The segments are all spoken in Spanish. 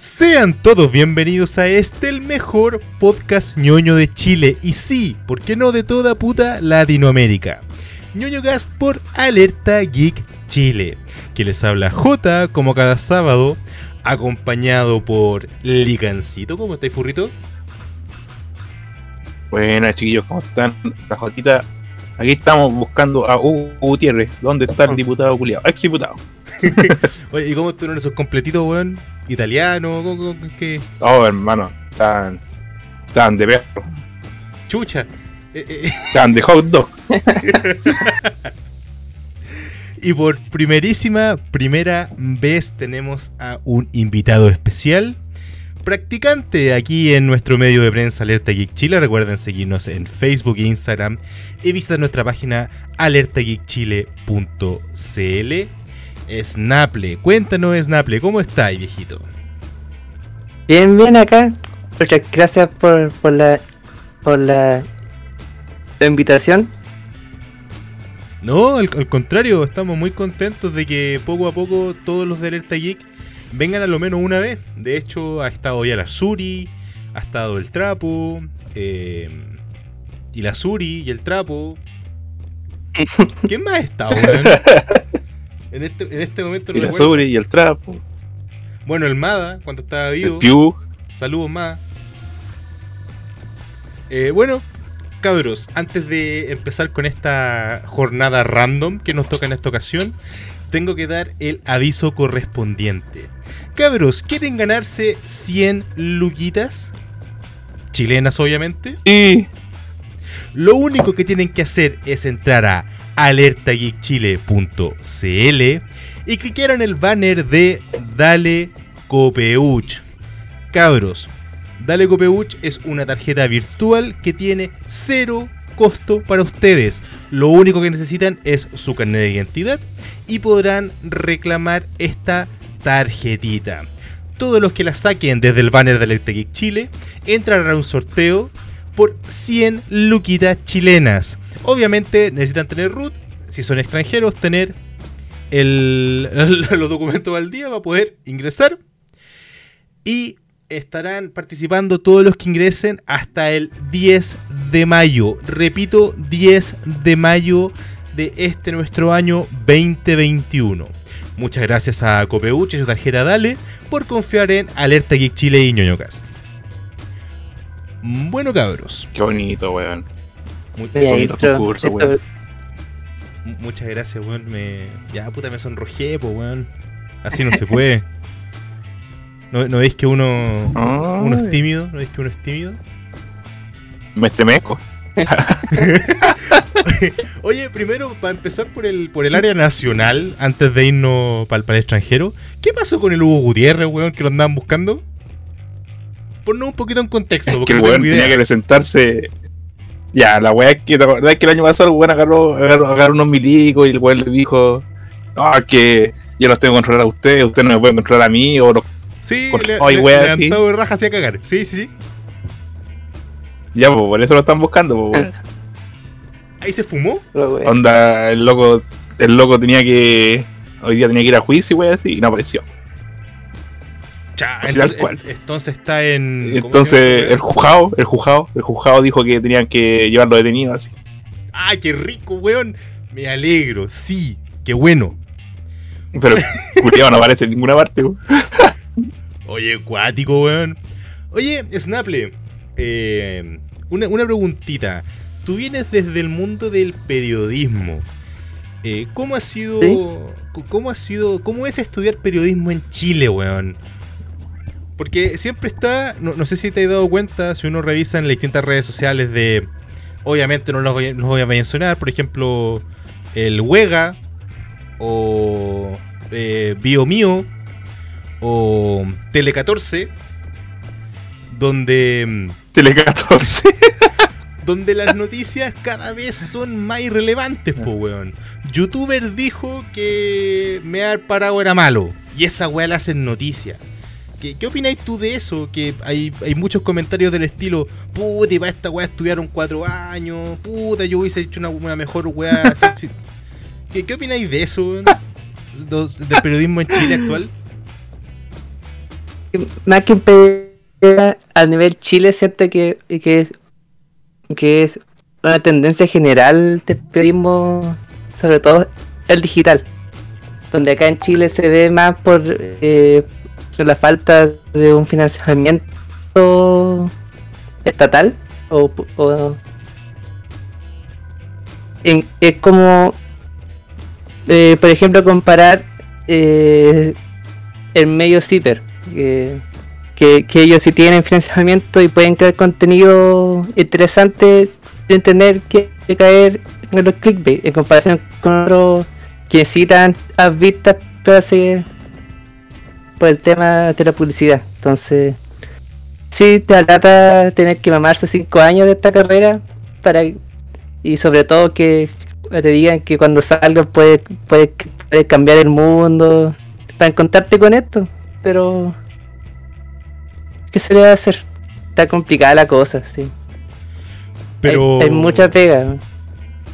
Sean todos bienvenidos a este, el mejor podcast ñoño de Chile. Y sí, ¿por qué no de toda puta Latinoamérica? ñoño Gast por Alerta Geek Chile. Que les habla J como cada sábado, acompañado por Licancito. ¿Cómo estáis, furrito? Buenas, chiquillos, ¿cómo están? La Jotita. Aquí estamos buscando a Hugo Gutiérrez. ¿Dónde está el diputado culiado? Ex diputado. Oye, ¿y cómo estuvieron esos completitos, weón? ¿Italiano? ¿Cómo- cómo- ¿Qué? Oh, hermano, están, están de perro. Chucha. Eh, eh, Están de hot dog. Y por primerísima, primera vez tenemos a un invitado especial, practicante aquí en nuestro medio de prensa Alerta Geek Chile. Recuerden seguirnos en Facebook e Instagram y visitar nuestra página alertageekchile.cl. Snaple, cuéntanos Snaple, ¿cómo estáis, viejito? Bien, bien acá. Muchas gracias por, por la por la, la invitación. No, al, al contrario, estamos muy contentos de que poco a poco todos los de Alerta Geek vengan a lo menos una vez. De hecho, ha estado ya la Suri, ha estado el Trapo, eh, y la Suri y el Trapo. ¿Quién más ha estado? En este, en este momento no Y la. Suri y el trapo. Bueno, el Mada, cuando estaba El vivo. Piu. Saludos más. Eh, bueno, cabros, antes de empezar con esta jornada random que nos toca en esta ocasión, tengo que dar el aviso correspondiente. Cabros, ¿quieren ganarse 100 luquitas? Chilenas, obviamente. Y Lo único que tienen que hacer es entrar a alertageekchile.cl y cliquear en el banner de Dale Copeuch. Cabros, Dale Copeuch es una tarjeta virtual que tiene cero costo para ustedes. Lo único que necesitan es su carnet de identidad y podrán reclamar esta tarjetita. Todos los que la saquen desde el banner de Alerta Geek Chile entrarán a un sorteo por 100 luquitas chilenas. Obviamente necesitan tener root, si son extranjeros, tener el, los documentos al día para poder ingresar. Y estarán participando todos los que ingresen hasta el 10 de mayo. Repito, 10 de mayo de este nuestro año 2021. Muchas gracias a Copeuch y su tarjeta Dale por confiar en Alerta Geek Chile y ñoñocast. Bueno, cabros. qué bonito, weón. Muy- bonito concurso, weón. Muchas gracias, weón. Me... Ya, puta, me sonrojé, po, weón. Así no se puede. ¿No, no veis que uno, uno es tímido? ¿No veis que uno es tímido? Me estremezco. Oye, primero, para empezar por el, por el área nacional, antes de irnos para el extranjero, ¿qué pasó con el Hugo Gutiérrez, weón, que lo andaban buscando? Ponnos un poquito en contexto, Es porque que el no weón tenía que presentarse. Ya, la weá es que te acordás que el año pasado el weón agarró, agarró, agarró unos milicos y el weón le dijo: No, es que yo los tengo que controlar a ustedes, ustedes no me pueden controlar a mí, o los Sí, le, Ay, le- de raja hacia cagar. Sí, sí, sí. Ya, pues por eso lo están buscando, po, weón. Ahí se fumó. Onda, el loco, el loco tenía que. Hoy día tenía que ir a juicio, wey, así, y no apareció. Así entonces, tal cual. entonces está en. ¿cómo se Entonces, el juzgado, el juzgado, el juzgado dijo que tenían que llevarlo detenido así. ¡Ay, qué rico, weón! Me alegro, sí, qué bueno. Pero Julián no aparece en ninguna parte, weón. Oye, cuático, weón. Oye, Snaple, eh, una, una preguntita. Tú vienes desde el mundo del periodismo. Eh, ¿Cómo ha sido. Sí. ¿Cómo ha sido. ¿Cómo es estudiar periodismo en Chile, weón? Porque siempre está. No, no sé si te has dado cuenta, si uno revisa en las distintas redes sociales de. Obviamente no los voy, a- no los voy a mencionar, por ejemplo, el Wega o eh, Bio Mío o Tele 14, donde, mm, Tele 14. donde las noticias cada vez son más irrelevantes, po, weón. Youtuber dijo que Mear Parado era malo, y esa weá la hacen noticia. ¿Qué, qué opináis tú de eso? Que hay, hay muchos comentarios del estilo, puta, y para esta weá estudiaron cuatro años, puta, yo hubiese hecho una, una mejor weá. ¿Qué, ¿Qué opináis de eso, del periodismo en Chile actual? más que a nivel Chile, siento que, que, es, que es una tendencia general del periodismo, sobre todo el digital. Donde acá en Chile se ve más por, eh, la falta de un financiamiento estatal o, en- es como eh, por ejemplo comparar eh, el medio Ciper que, que, ellos sí tienen financiamiento y pueden crear contenido interesante sin tener que, que caer en los clickbait en comparación con otros que necesitan a vistas para hacer por el tema de la publicidad entonces sí te alata tener que mamarse 5 años de esta carrera para y sobre todo que te digan que cuando salgas puede, puede, puede cambiar el mundo para encontrarte con esto pero ¿qué se le va a hacer? está complicada la cosa sí Pero. hay, hay mucha pega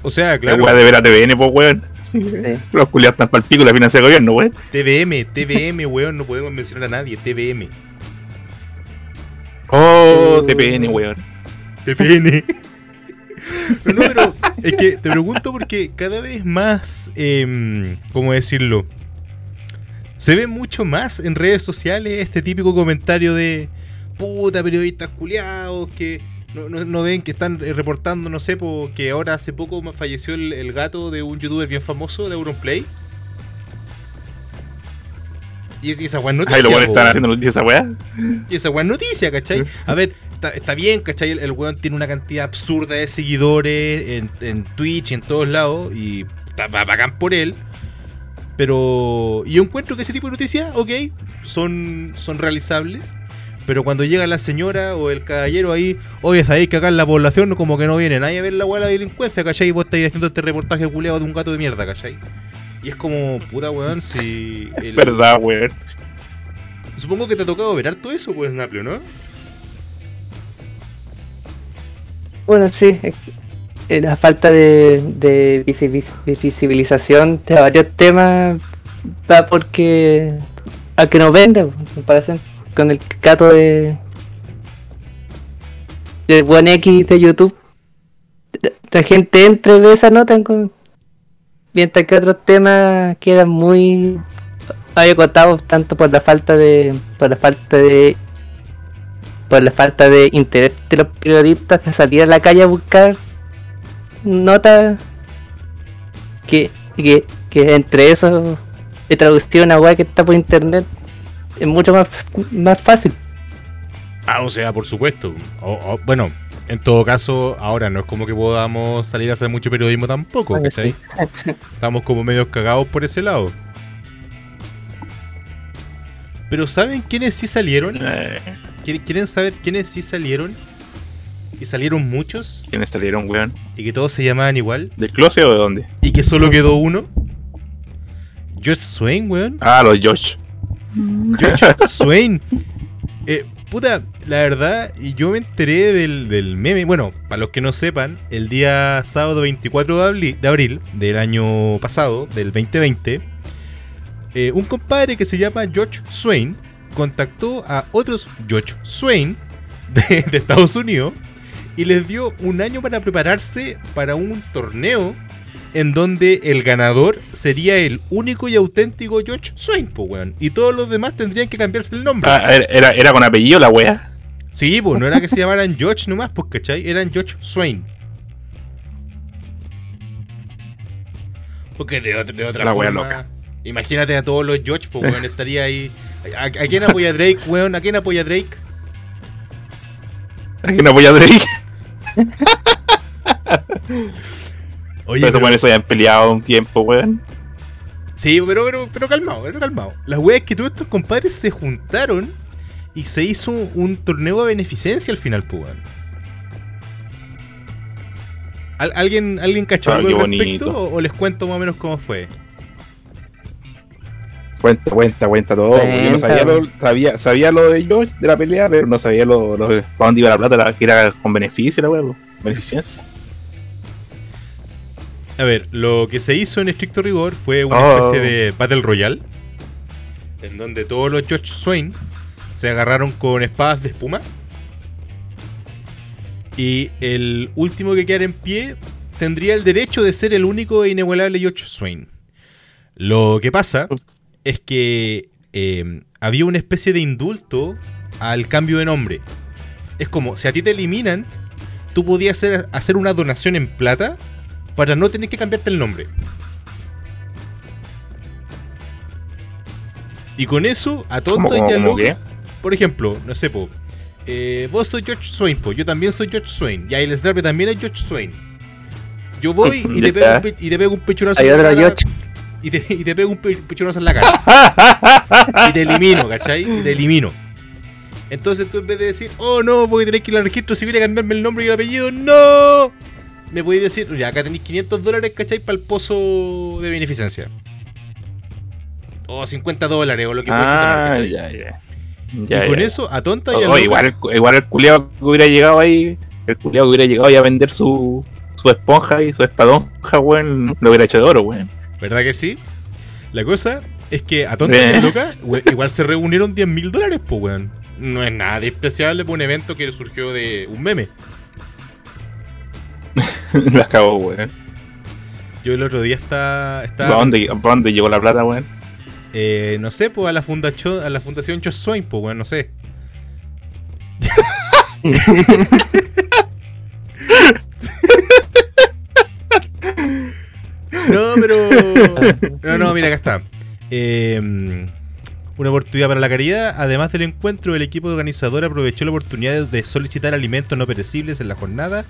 O sea, La claro. weá de ver a TVN, pues weón. sí. Los culiados están pico y la financia el gobierno, weón. TVM, TVM, weón, no podemos mencionar a nadie. TVM. Oh, Uh. TPN, weón. TPN. No, no, pero es que te pregunto porque cada vez más, em, ¿cómo decirlo? Se ve mucho más en redes sociales este típico comentario de puta periodistas culiados que no, no- no ven que están eh, reportando, no sé, po, que ahora hace poco falleció el, el gato de un youtuber bien famoso de Auronplay. Y, es- y esa weá es noticia. los weones po, están haciendo esa weá. Y esa weá es noticia, ¿cachai? A ver, está, está bien, ¿cachai? El, el weón tiene una cantidad absurda de seguidores en, en Twitch y en todos lados. Y está ba- bacán por él. Pero yo encuentro que ese tipo de noticias, ok, son, son realizables. Pero cuando llega la señora o el caballero ahí, oye, sabéis que acá en la población como que no viene nadie a ver la weá de la delincuencia, ¿cachai? Y vos estáis haciendo este reportaje culeado de un gato de mierda, ¿cachai? Y es como, puta weón, si... el- Verdad, weón. Supongo que te ha tocado ver harto eso, pues, Naplio, ¿no? Bueno, sí, es que, eh, la falta de, de visi- visibilización de varios temas va porque a que nos vende, en comparación con el gato de del buen X de YouTube. La gente entra y ve esa nota, en- mientras que otros temas quedan muy acotados tanto por la falta de por la falta de por la falta de interés de los periodistas de salir a la calle a buscar notas que, que, que entre eso de traducir una weá que está por internet es mucho más, más fácil. Ah, o sea, por supuesto. O- o- bueno, en todo caso, ahora no es como que podamos salir a hacer mucho periodismo tampoco. Estamos como medio cagados por ese lado. Pero ¿saben quiénes sí salieron? Eh, ¿Quieren saber quiénes sí salieron? Y salieron muchos ¿Quiénes salieron, weón? y que todos se llamaban igual ¿Del closet o de dónde? y que solo quedó uno. Josh Swain, weón. Ah, los Josh. Josh Swain. Eh, puta, la verdad, y yo me enteré del, del meme. Bueno, para los que no sepan, el día sábado 24 de abril, de abril del año pasado, del 2020, eh, un compadre que se llama George Swain contactó a otros George Swain de, de Estados Unidos y les dio un año para prepararse para un torneo en donde el ganador sería el único y auténtico George Swain, po, weón. Y todos los demás tendrían que cambiarse el nombre. Ah, era, era, era con apellido la wea. Sí, pues no era que se llamaran George nomás, pues, ¿cachai? Eran George Swain. Porque de, otra- de otra La wea forma. loca. Imagínate a todos los George, pues, weón, estaría ahí. ¿A, a quién apoya Drake, weón? ¿A quién apoya Drake? Que no voy a Drake. Oye, Pero pero- bueno, eso ya han peleado un tiempo, weón. Sí, pero, pero, pero calmado, pero calmado. La wea es que todos estos compadres se juntaron y se hizo un torneo de beneficencia al final, pues, weón. ¿Al- ¿Alguien, ¿Alguien cachó Ah, algo qué al respecto? bonito. O, o les cuento más o menos cómo fue? Cuenta, cuenta, cuenta todo. Yo no sabía lo, sabía, sabía lo de Josh de la pelea, pero no sabía lo, lo, para dónde iba la plata, la- que era con beneficio la weón. Beneficencia. A ver, lo que se hizo en estricto rigor fue una Oh. especie de Battle Royale. En donde todos los George Swain se agarraron con espadas de espuma. Y el último que quedara en pie tendría el derecho de ser el único e inigualable George Swain. Lo que pasa es que eh, había una especie de indulto al cambio de nombre. Es como, si a ti te eliminan, tú podías hacer, hacer una donación en plata para no tener que cambiarte el nombre. Y con eso, a ¿Cómo, tonto y cómo, a cómo loco, qué? por ejemplo, no sé, po, eh, vos sois George Swain, po, yo también soy George Swain, y ahí el Snapper también es George Swain. Yo voy y te, pego un, y te pego un pechonazo Hay en la cara, y te, y te pego un pe- pechonazo en la cara. y te elimino, ¿cachai? Y te elimino. Entonces tú en vez de decir, oh no, voy a tener que ir al registro civil a cambiarme el nombre y el apellido, no. Me podéis decir, ya acá tenéis 500 dólares, ¿cachai? Para el pozo de beneficencia. O 50 dólares, o lo que Ah, ¿cachai? ya, ya. Y Ya, con ya. eso, a tonta y a loca- igual, igual el culiao que hubiera llegado ahí, el culiao que hubiera llegado ahí a vender su, su esponja y su espadonja, weón, lo hubiera hecho de oro, weón. ¿Verdad que sí? La cosa es que a tonta y Eh. a loca, we- igual se reunieron 10 mil dólares, pues, weón. No es nada despreciable por un evento que surgió de un meme. Las cagó, weón. Yo el otro día está, ¿Para estaba dónde, ¿Para dónde llegó la plata, weón? Eh, no sé, pues a la fundación, a la fundación Swain, pues bueno, no sé. no, pero. No, no, mira, acá está. Eh, una oportunidad para la caridad. Además del encuentro, el equipo organizador aprovechó la oportunidad de solicitar alimentos no perecibles en la jornada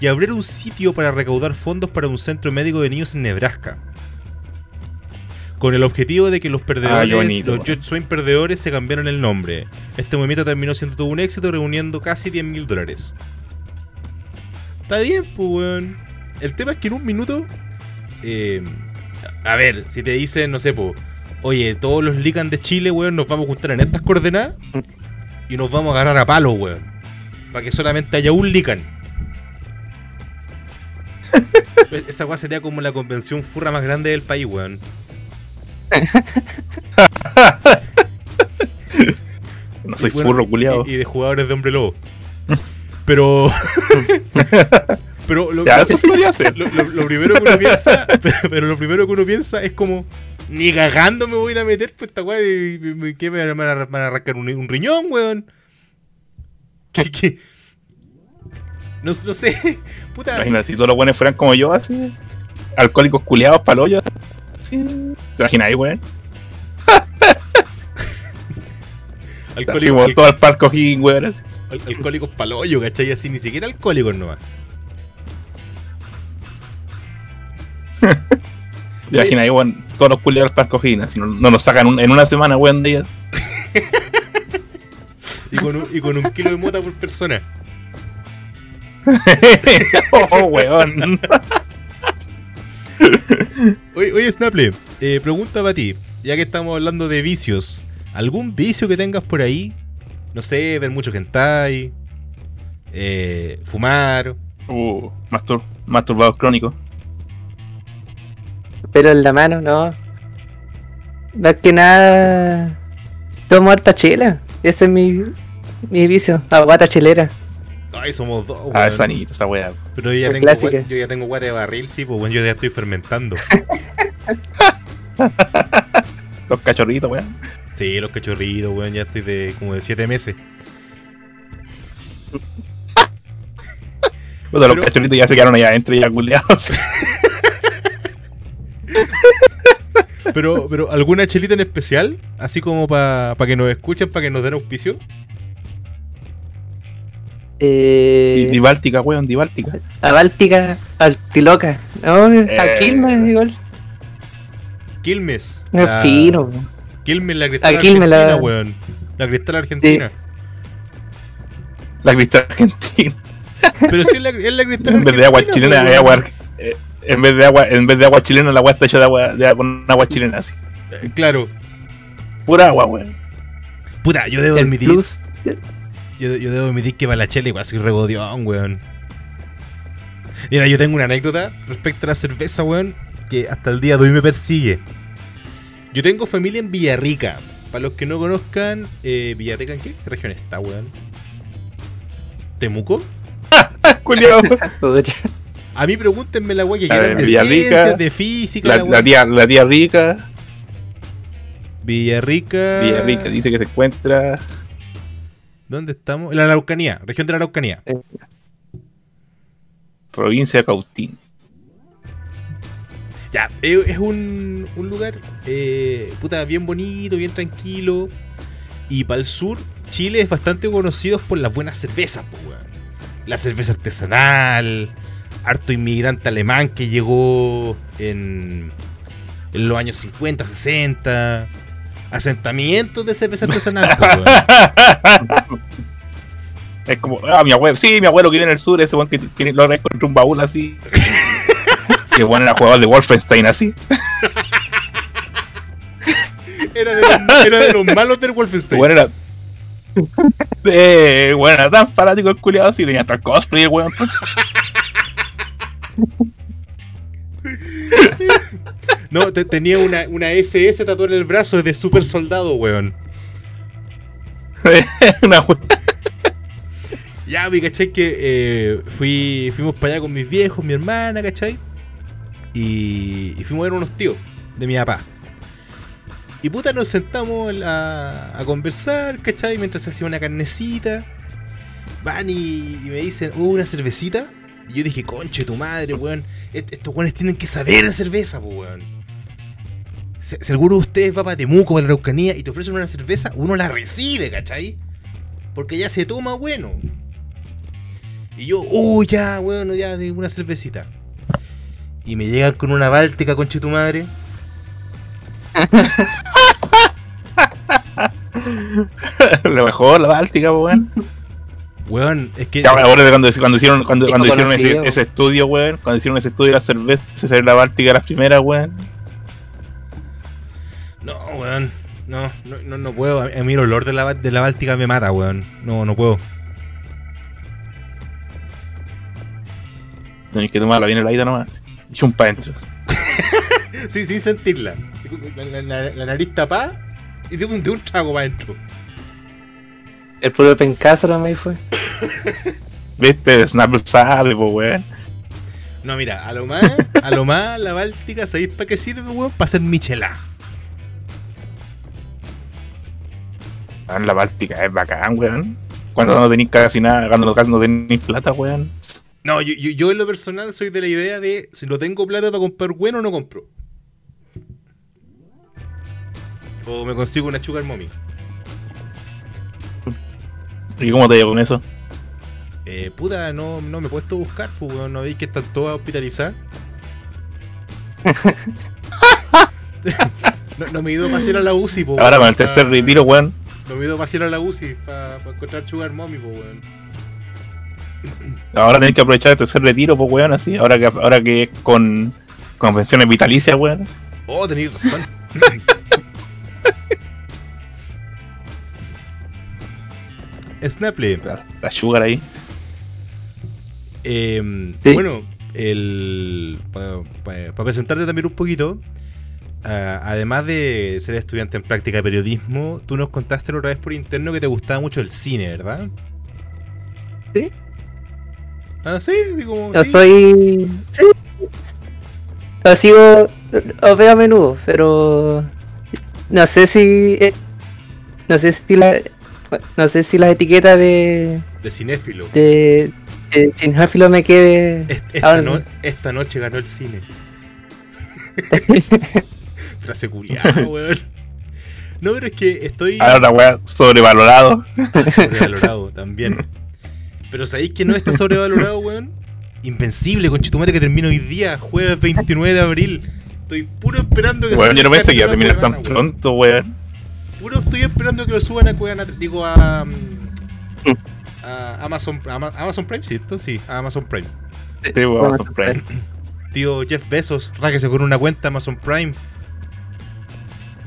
y abrir un sitio para recaudar fondos para un centro médico de niños en Nebraska. Con el objetivo de que los perdedores, Ah, bonito, los. George Swain perdedores, se cambiaron el nombre. Este movimiento terminó siendo todo un éxito, reuniendo casi 10 mil dólares. Está bien, pues, weón. El tema es que en un minuto. eh, a ver, si te dicen, no sé, pues. Oye, todos los lican de Chile, weón, nos vamos a juntar en estas coordenadas. Y nos vamos a agarrar a palos, weón. Para que solamente haya un lican. Esa weá sería como la convención furra más grande del país, weón. No soy bueno, furro, culiao. Y, y de jugadores de hombre lobo. Pero. pero lo, Ya, eso sí lo- lo primero que uno piensa. Pero lo primero que uno piensa es como. Ni cagando me voy a ir a meter, pues esta weá. ¿Qué me van a, van arrancar un, un riñón, weón? ¿Qué, qué? No, no sé. Puta. Imagina, si todos los buenos fueran como yo, así. Alcohólicos culiados, palollos. Así. ¿Te imaginas ahí, weón? Así Alcohólicos, como todo parco aquí, weón. así. al- alcohólicos paloyo, ¿cachai? Así, ni siquiera alcohólicos nomás. ¿Te imaginas ahí, weón? Todos los culiados parco aquí, así no, no nos sacan un- en una semana, weón, de ellas. Y con, un, y con un kilo de mota por persona. oh, weón. Oye, oye Snaple, eh, pregunta para ti, ya que estamos hablando de vicios, ¿algún vicio que tengas por ahí? No sé, ver mucho hentai, eh, fumar, Uh, mastur masturbado crónico. Pero en la mano, no. Más que nada. Tomo harta chela. Ese es mi, mi vicio. Aguata chelera. ay, somos dos, Ah, weón. es sanito, esa weá. Pero yo ya, Es tengo, yo ya tengo guate de barril, sí, pues bueno, yo ya estoy fermentando. Los cachorritos, weón. Sí, los cachorritos, weón, ya estoy de como de 7 meses. Puta, los cachorritos ya se quedaron allá adentro ya culiados. Pero, pero ¿alguna chelita en especial? Así como para que nos escuchen, para que nos den auspicio. Eh, Di Báltica, weón, Di Báltica. a Báltica, Altiloca. No, a Quilmes igual. Quilmes. No la- es fino. Quilmes, la cristal A Quilmes, argentina, la- weón. La cristal argentina. La cristal argentina. Pero sí es la, es la cristal En vez de agua argentina, chilena, hay agua. En vez de agua, en vez de agua chilena, la agua está hecha de agua, de, con agua chilena así. Eh, Claro. Pura agua, weón. Puta, yo debo El admitir. plus. Yo, yo debo admitir que para la chela igual soy regodión, weón. Mira, yo tengo una anécdota respecto a la cerveza, weón, que hasta el día de hoy me persigue. Yo tengo familia en Villarrica. Para los que no conozcan, eh, Villarrica, ¿en qué región está, weón? ¿Temuco? Culiao. A mí pregúntenme la weá que quieran de ciencias, de física, La, la, la tía, la tía rica. Villarrica. Villarrica dice que se encuentra. ¿Dónde estamos? En la Araucanía, región de la Araucanía. Provincia de Cautín. Ya, eh, es un, un lugar eh, puta, bien bonito, bien tranquilo. Y para el sur, Chile es bastante conocido por las buenas cervezas, weón. La cerveza artesanal, harto inmigrante alemán que llegó en, en los años 50, 60. Asentamientos de cerveza artesanal, weón. Es como, ah, mi abuelo, sí, mi abuelo que vive en el sur, ese weón que tiene, lo encontró un baúl así. que bueno era jugador de Wolfenstein así. Era de, los, era de los malos del Wolfenstein. Bueno era. Eh, bueno, era tan fanático el culiado así, tenía hasta cosplay el weón. No, te- tenía una, una SS tatuada en el brazo de super soldado, weón. Una weón. Ya, vi, ¿cachai? Que eh, fui, fuimos para allá con mis viejos, mi hermana, ¿cachai? Y, y fuimos a ver unos tíos de mi papá. Y puta, nos sentamos a, a conversar, ¿cachai? Mientras se hacía una carnecita. Van y, y me dicen, uh, una cervecita. Y yo dije, conche tu madre, weón. Est- Estos weones tienen que saber de cerveza, pues, weón. Si, si alguno de ustedes va para Temuco, para la Araucanía, y te ofrecen una cerveza, uno la recibe, ¿cachai? Porque ya se toma bueno. Y yo, oh, ya, bueno, ya, de una cervecita. Y me llegan con una báltica, conche tu madre. Lo mejor, la Báltica, weón. Weón, es que. Sí, ahora ahora cuando, cuando hicieron, cuando, cuando hicieron ese, estudio, weón, cuando hicieron ese estudio de la cerveza, se la Báltica la primera, weón. No, weón. No, no, no, no puedo. A mí el olor de la, de la báltica me mata, weón. No, no puedo. Tenés que tomarla bien heladita nomás. Y chumpa adentro. Sí, sin sentirla. La, la- la- la nariz tapada y de un, de un trago para adentro. El puro pencazo también fue. ¿Viste? Snapple sabe, po, weón. No, mira, a lo más, a lo más la báltica, ¿sabéis para qué sirve, weón? Para hacer michelada. La Báltica es bacán, weón. Cuando no tenéis casi nada, cuando no, no tenéis plata, weón. No, yo, yo, yo en lo personal soy de la idea de si no tengo plata para comprar bueno, no compro. O me consigo una sugar mommy. ¿Y cómo te llevo con eso? Eh, puta, no, no me he puesto a buscar, pues, weón, no veis que están todas hospitalizadas. no, no me he ido a pasear a la UCI, pues. Ahora con el tercer retiro, weón. No me he ido a pasear a la UCI para encontrar sugar mommy, pues, weón. Ahora tenés que aprovechar el tercer retiro, pues, weón, así. Ahora que, ahora que con, con pensiones vitalicias, weón. así. Oh, tenéis razón. Snaple. La, la sugar ahí. Eh, Sí. Bueno, el para presentarte también un poquito, ah, además de ser estudiante en práctica de periodismo, tú nos contaste la otra vez por interno que te gustaba mucho el cine, ¿verdad? Sí. Ah, sí, como. Yo sí. soy. Sí. Lo sigo. Os veo a menudo, pero. No sé si. eh, No sé si la. No sé si la etiqueta de. De cinéfilo. de. de cinéfilo me quede. Est- Esta, no- noche ganó el cine. Frase culiada, weón. No, pero es que estoy Ahora la weá sobrevalorado. sobrevalorado también. Pero ¿sabéis que no está sobrevalorado, weón? Invencible, conchetumare, que termina hoy día, jueves 29 de abril. Estoy puro esperando que Weón, yo no pensé que iba a terminar tan weón. pronto, weón. Puro estoy esperando que lo suban a Cuevana, digo a, mm, a Amazon, a Ama- Amazon Prime, ¿cierto? Sí, a Amazon Prime. Sí, weón, Amazon Prime. Tío Jeff Bezos, ráquese con una cuenta Amazon Prime.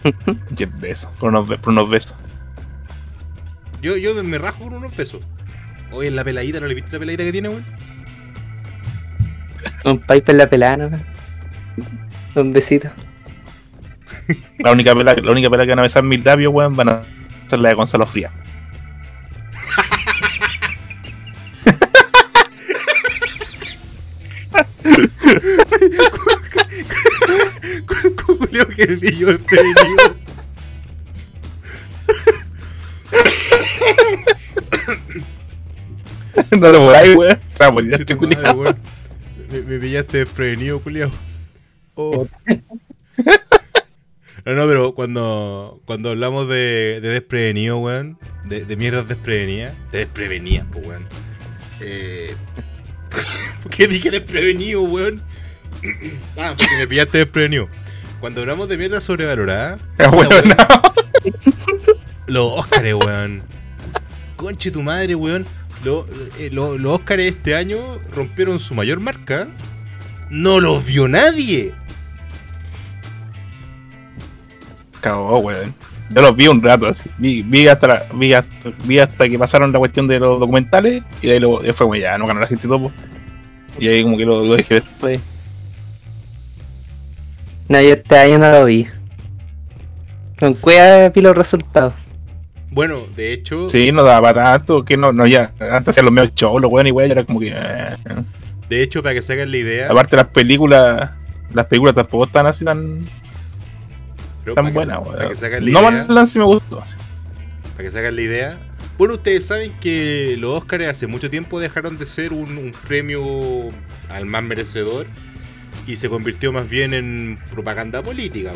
Jeff besos. Por unos, be- por unos besos. Yo, yo me- rajo con unos pesos. Oye, en la peladita, ¿no le viste la peladita que tiene, weón? Un pipe en la pelana, ¿no? Un besito. La única pela, la única pela que van a besar mis labios, weón, van a ser la de Gonzalo Fría. Julio que pillo desprevenido. no lo voláis, weón. O sea, este. Me, me pillaste desprevenido, culiao. Oh. No, no, pero cuando, cuando hablamos de, de desprevenido, weón, de, de mierdas desprevenidas, de desprevenidas, pues, weón. Eh, ¿Por qué dije desprevenido, weón? ah, porque me pillaste desprevenido. Cuando hablamos de mierda sobrevalorada, Ah, weón, weón. no. los Óscares, weón. Conche tu madre, weón. Lo- eh, lo- los Óscares de este año rompieron su mayor marca. No los vio nadie. Cagó, weón. Yo los vi un rato así. Vi, vi, hasta la- vi, hasta, vi hasta que pasaron la cuestión de los documentales y de ahí lo, fue como ya, no ganó la gente y todo. po. Y ahí como que lo, lo dejé ver. Pues. No, yo este año no lo vi. Con cueva vi los resultados. Bueno, de hecho, Sí, no daba para tanto, que no, no ya. Antes hacían los medios shows, los weón y weón, era como que. eh. de hecho, para que se hagan la idea, Aparte las películas, las películas tampoco están así tan, pero tan hagan weón. No Manland sí me gustó. así. para que se hagan la idea. Bueno, ustedes saben que los Óscares hace mucho tiempo dejaron de ser un, un premio al más merecedor y se convirtió más bien en propaganda política,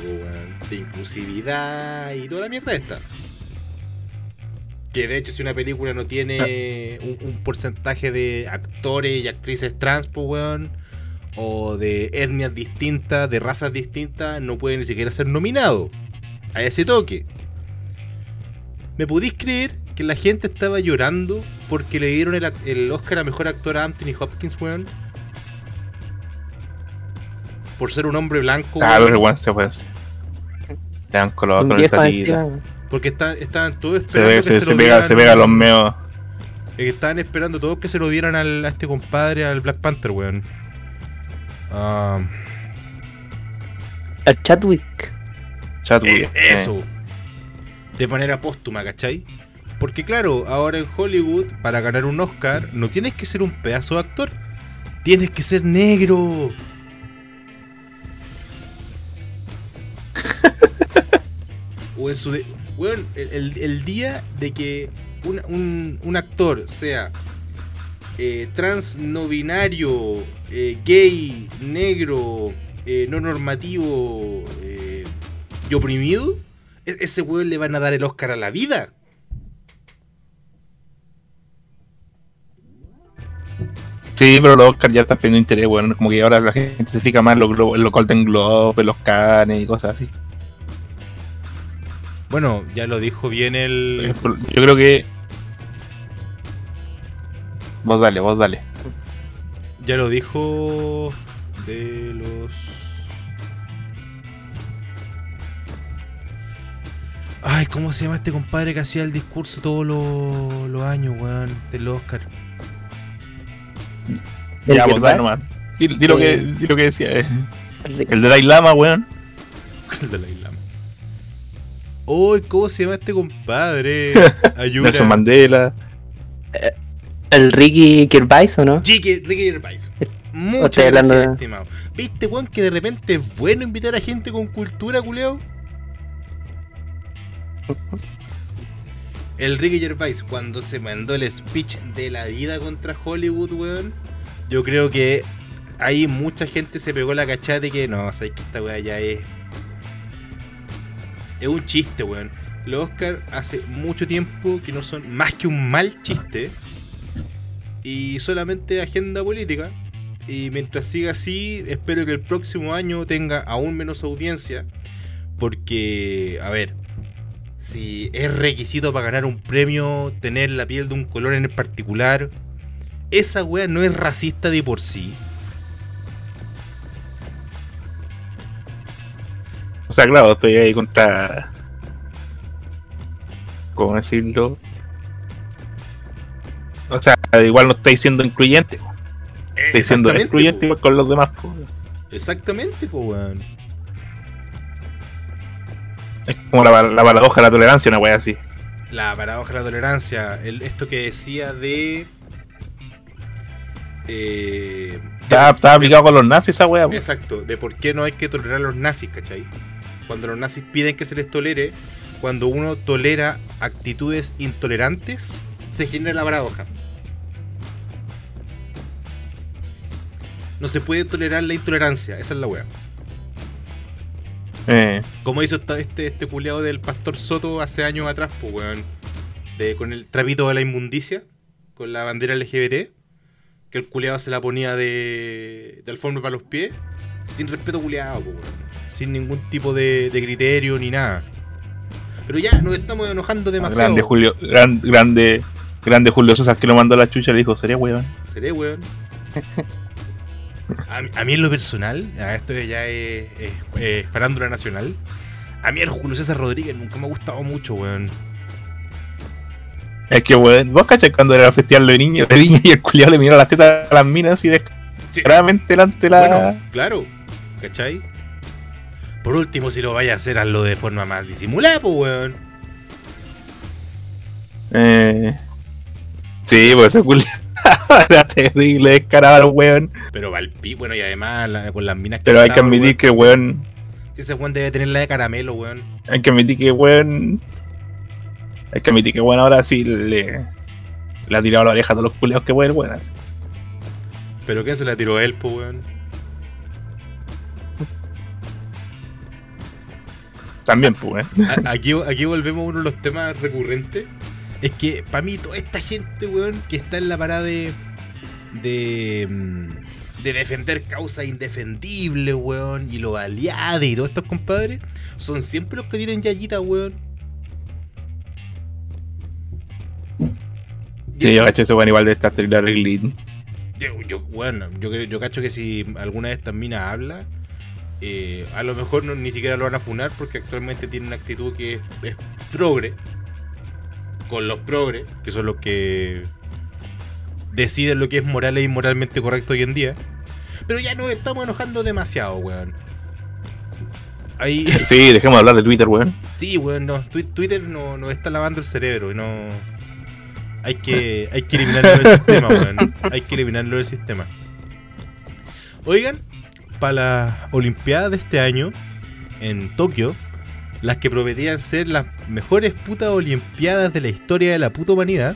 de inclusividad y toda la mierda esta. Que de hecho si una película no tiene un, un porcentaje de actores y actrices trans, po, weón, o de etnias distintas, de razas distintas, no puede ni siquiera ser nominado a ese toque. ¿Me podéis creer que la gente estaba llorando porque le dieron el, el Oscar a mejor actor a Anthony Hopkins, weón? Por ser un hombre blanco, Ah, weón. weón se fue así. Le con el. Porque está- estaban todos Se esperando ve, que se, se, se lo pega, se pega los meos. eh, estaban esperando todos que se lo dieran al, a este compadre, al Black Panther, weón. Ah, Al Chadwick. Chatwood. eh, eso. De manera póstuma, ¿cachai? Porque claro, ahora en Hollywood, para ganar un Oscar, no tienes que ser un pedazo de actor. Tienes que ser negro. o en su... de- el, el- el día de que un, un- un actor sea eh, trans, no binario, eh, gay, negro, eh, no normativo eh, y oprimido, e- ese weón le van a dar el Oscar a la vida. Sí, pero los Oscar ya están perdiendo interés, weón. Como que ahora la gente se fija más en los, los Golden Globes, en los Cannes y cosas así. Bueno, ya lo dijo bien el... Yo creo que. Vos dale, vos dale. Ya lo dijo de los... Ay, ¿cómo se llama este compadre que hacía el discurso todos los, los años, weón? Del Oscar. ¿El Ya, vos Gervais? dale nomás. Di, di lo que, Eh. di lo que decía. eh. El- Dalai Lama, weón. El de la isla. Uy, ¿cómo se llama este compadre? Ayuda. Nelson Mandela. El Ricky Gervais, ¿o no? Ricky, Ricky Gervais. Muchas Estoy hablando gracias, de- estimado. ¿Viste, weón, que de repente es bueno invitar a gente con cultura, culeo? El Ricky Gervais, cuando se mandó el speech de la vida contra Hollywood, weón, yo creo que ahí mucha gente se pegó la cachada de que no, sabes que esta weá ya es. Es un chiste, weón. Los Oscar hace mucho tiempo que no son más que un mal chiste y solamente agenda política. Y mientras siga así, espero que el próximo año tenga aún menos audiencia. Porque, a ver, si es requisito para ganar un premio tener la piel de un color en particular, esa wea no es racista de por sí. O sea, claro, estoy ahí contra. ¿Cómo decirlo? Igual no estáis siendo incluyente. Estáis siendo excluyente igual con los demás. po. Exactamente, pues, weón. Es como la, la paradoja de la tolerancia, una wea así. La paradoja de la tolerancia. el- esto que decía de. Eh, Estaba, estaba aplicado con los nazis esa pues. Exacto, de por qué no hay que tolerar a los nazis, ¿cachai? Cuando los nazis piden que se les tolere, cuando uno tolera actitudes intolerantes, se genera la paradoja. No se puede tolerar la intolerancia, esa es la wea. Eh, Como hizo este, este culiado del pastor Soto hace años atrás, pues weón. De, con el trapito de la inmundicia, con la bandera LGBT, que el culiado se la ponía de, de alfombra para los pies, sin respeto culiado, pues weón. Sin ningún tipo de, de criterio ni nada. Pero ya, nos estamos enojando demasiado. grande Julio, gran- grande, grande Julio César que lo mandó a la chucha, le dijo, sería weón. Seré, weón. A, mí- a mí en lo personal, a esto ya es, es- es farándula nacional. A mí el Julio César Rodríguez nunca me ha gustado mucho, weón. Es que weón, vos cachai cuando era el festival de niños de niña y el culiado le miró las tetas a las minas y Sí. descaradamente delante de la. Bueno, claro, ¿cachai? Por último, si lo vaya a hacer, hazlo de forma más disimulada, pues, weón. Eh, sí, pues ese culiado era terrible, descarado, weón. Pero Valpi, bueno, y además la- con las minas que Pero hay que admitir weón. que weón. Si ese weón debe tener la de caramelo, weón. Hay que admitir que weón. Hay que admitir que weón ahora sí le. Le ha tirado la oreja a todos los culiados que weón, weón. así. Pero ¿qué se la tiró él, pues, weón? También, pues, weón. Aquí, aquí volvemos a uno de los temas recurrentes. Es que, para mí, toda esta gente, weón, que está en la parada de. de. mm, de defender causas indefendibles, weón, y los aliados y todos estos compadres, son siempre los que tienen yayita, weón. Sí, yo cacho ese weón igual de estar terrible Riglin. Yo, yo, bueno, yo, creo- yo cacho que si alguna de estas minas habla, eh, a lo mejor no- ni siquiera lo van a funar porque actualmente tiene una actitud que es, es progre. Con los progres, que son los que deciden lo que es moral e inmoralmente correcto hoy en día. Pero ya nos estamos enojando demasiado, weón. Ahí, Sí, dejemos de hablar de Twitter, weón. sí, weón, no, Twi- Twitter no- nos está lavando el cerebro y no... Hay que, hay que eliminarlo del sistema, weón. Hay que eliminarlo del sistema. Oigan, para las Olimpiadas de este año, en Tokio, las que prometían ser las mejores putas Olimpiadas de la historia de la puta humanidad,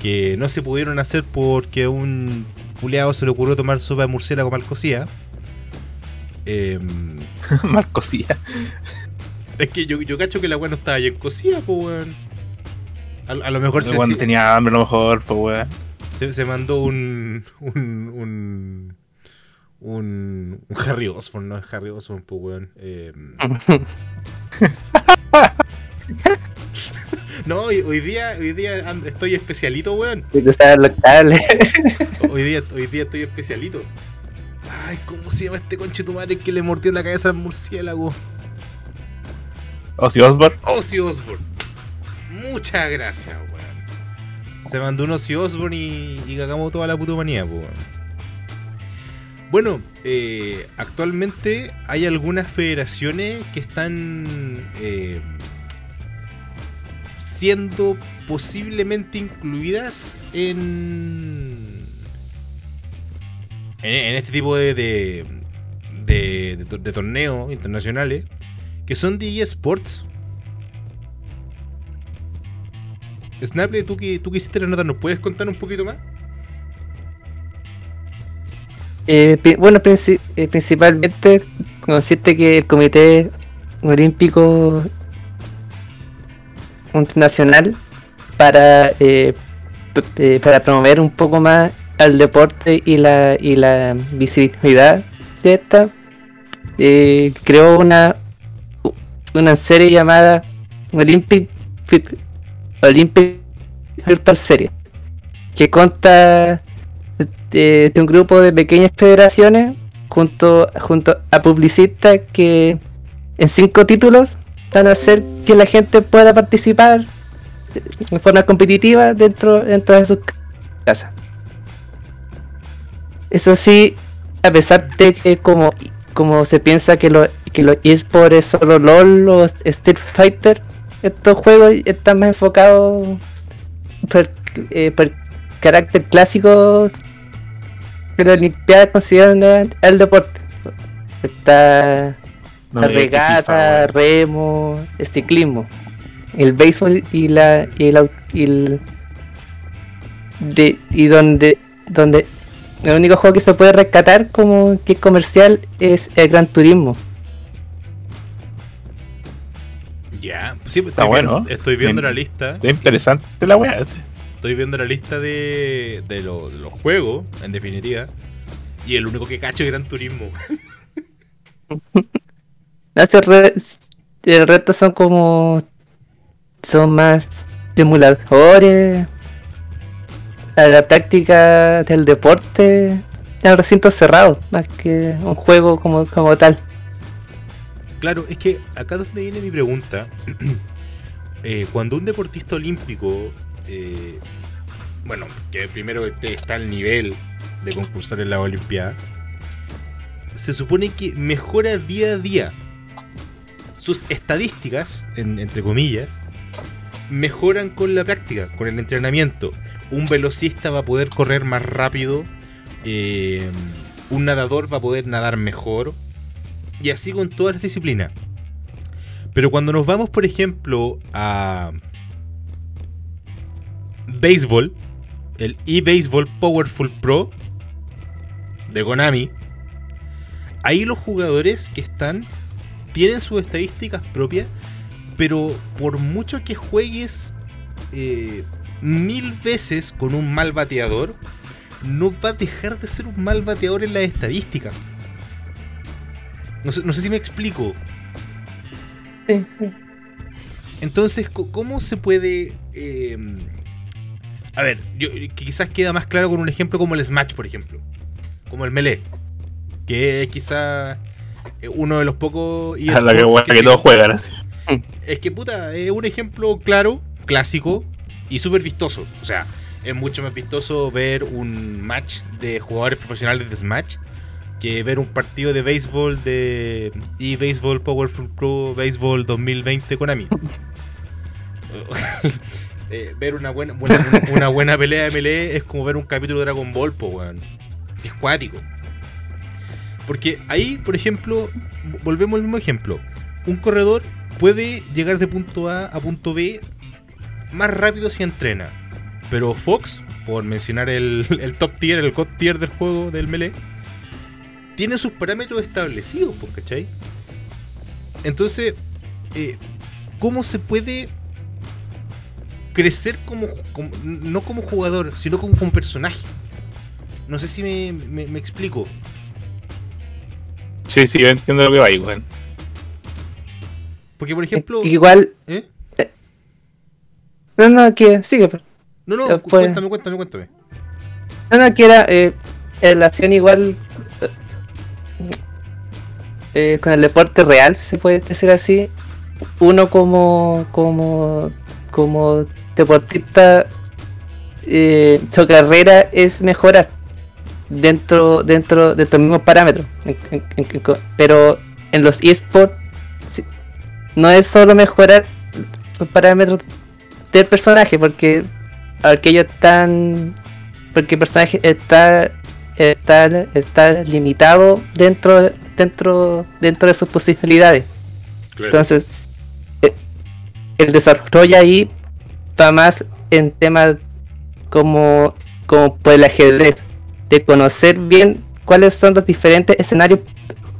que no se pudieron hacer porque a un culeado se le ocurrió tomar sopa de murciélago mal cocida. Em, Marcosía. es que yo, yo cacho que la weá no estaba bien cocida, pues weón. A, a lo mejor se, tenía hambre, a lo mejor, pues, weón. se, se mandó un, un, un, un, un Harry Osborn, no Harry Osborn, pues weón. Eh, no, hoy, hoy día, hoy día estoy especialito, weón. Hoy día, hoy día estoy especialito. Ay, ¿cómo se llama este conche tu madre que le mordió la cabeza al murciélago? Ozzy Osbourne. Ozzy Osbourne. Muchas gracias, weón. Se mandó un Ozzy Osbourne y, y cagamos toda la puta humanidad, pues, weón. Bueno, eh, actualmente hay algunas federaciones que están eh, siendo posiblemente incluidas en, en, este tipo de, de, de torneos internacionales que son de eSports. Snaple, tú que, tú que hiciste la nota, ¿nos puedes contar un poquito más? Eh, bueno, eh, principalmente consiste que el Comité Olímpico Internacional para eh, eh, para promover un poco más al deporte y la y la visibilidad de esta creó una una serie llamada Olympic Olympic Virtual Series que consta de, un grupo de pequeñas federaciones junto, junto a publicistas que en cinco títulos van a hacer que la gente pueda participar de forma competitiva dentro, dentro de sus casas. Eso sí, a pesar de que como, como se piensa que, lo- que los eSports es solo LOL o Street Fighter, estos juegos están más enfocados por, eh, por carácter clásico que las Olimpiadas consideran el deporte. Está No, la regata, remo, el ciclismo, el béisbol y la y el, au- y el- de, y donde donde el único juego que se puede rescatar como que es comercial es el Gran Turismo. Ya, sí, estoy Está viendo, bueno. Estoy viendo la lista. Es interesante la weá. Estoy viendo la lista de, de, lo- de los juegos, en definitiva. Y el único que cacho es Gran Turismo. Hace re- el resto son como son más emuladores a la práctica del deporte en recintos cerrados más que un juego como, como tal. Claro, es que acá donde viene mi pregunta. Eh, cuando un deportista olímpico, eh, bueno, que primero este- está al nivel de concursar en la Olimpiada, se supone que mejora día a día sus estadísticas, en- entre comillas, mejoran con la práctica, con el entrenamiento. Un velocista va a poder correr más rápido, eh, un nadador va a poder nadar mejor, y así con todas las disciplinas. Pero cuando nos vamos, por ejemplo, a béisbol, el eBaseball Powerful Pro de Konami, ahí los jugadores que están tienen sus estadísticas propias, pero por mucho que juegues eh, mil veces con un mal bateador, no va a dejar de ser un mal bateador en las estadísticas. No sé, no sé si me explico. Sí, sí. Entonces, ¿cómo se puede... eh, a ver, yo, quizás queda más claro con un ejemplo como el Smash, por ejemplo. Como el Melee. Que es quizás eh, uno de los pocos... A la que, todos juegan así. es que puta, es un ejemplo claro, clásico y súper vistoso. O sea, es mucho más vistoso ver un match de jugadores profesionales de Smash que ver un partido de béisbol de eBaseball Powerful Pro Baseball 2020 Konami. Eh, ver una buena, una buena pelea de melee es como ver un capítulo de Dragon Ball, po, weón. Es cuático. Porque ahí, por ejemplo, volvemos al mismo ejemplo. Un corredor puede llegar de punto A a punto B más rápido si entrena. Pero Fox, por mencionar el, el top tier, el god tier del juego del melee, tiene sus parámetros establecidos, ¿cachai? Entonces, eh, ¿cómo se puede crecer como, como- no como jugador, sino como, como personaje? No sé si me, me- me explico. Sí, sí, yo entiendo lo que va ahí, weón. Porque, por ejemplo... Igual, ¿eh? no, no, que sigue, pero- No, no, Eh, cu- pues- cuéntame, cuéntame, cuéntame. no, no, que era eh, en relación igual eh, con el deporte real, si se puede decir así. Uno como, como, como deportista, eh, su carrera es mejorar dentro, dentro de estos mismos parámetros. En- en- en- en- pero en los esports sí, no es solo mejorar los parámetros del personaje, porque aquellos están porque el personaje está está, está limitado dentro dentro dentro de sus posibilidades entonces eh, el desarrollo ahí va más en temas como como por el ajedrez de conocer bien cuáles son los diferentes escenarios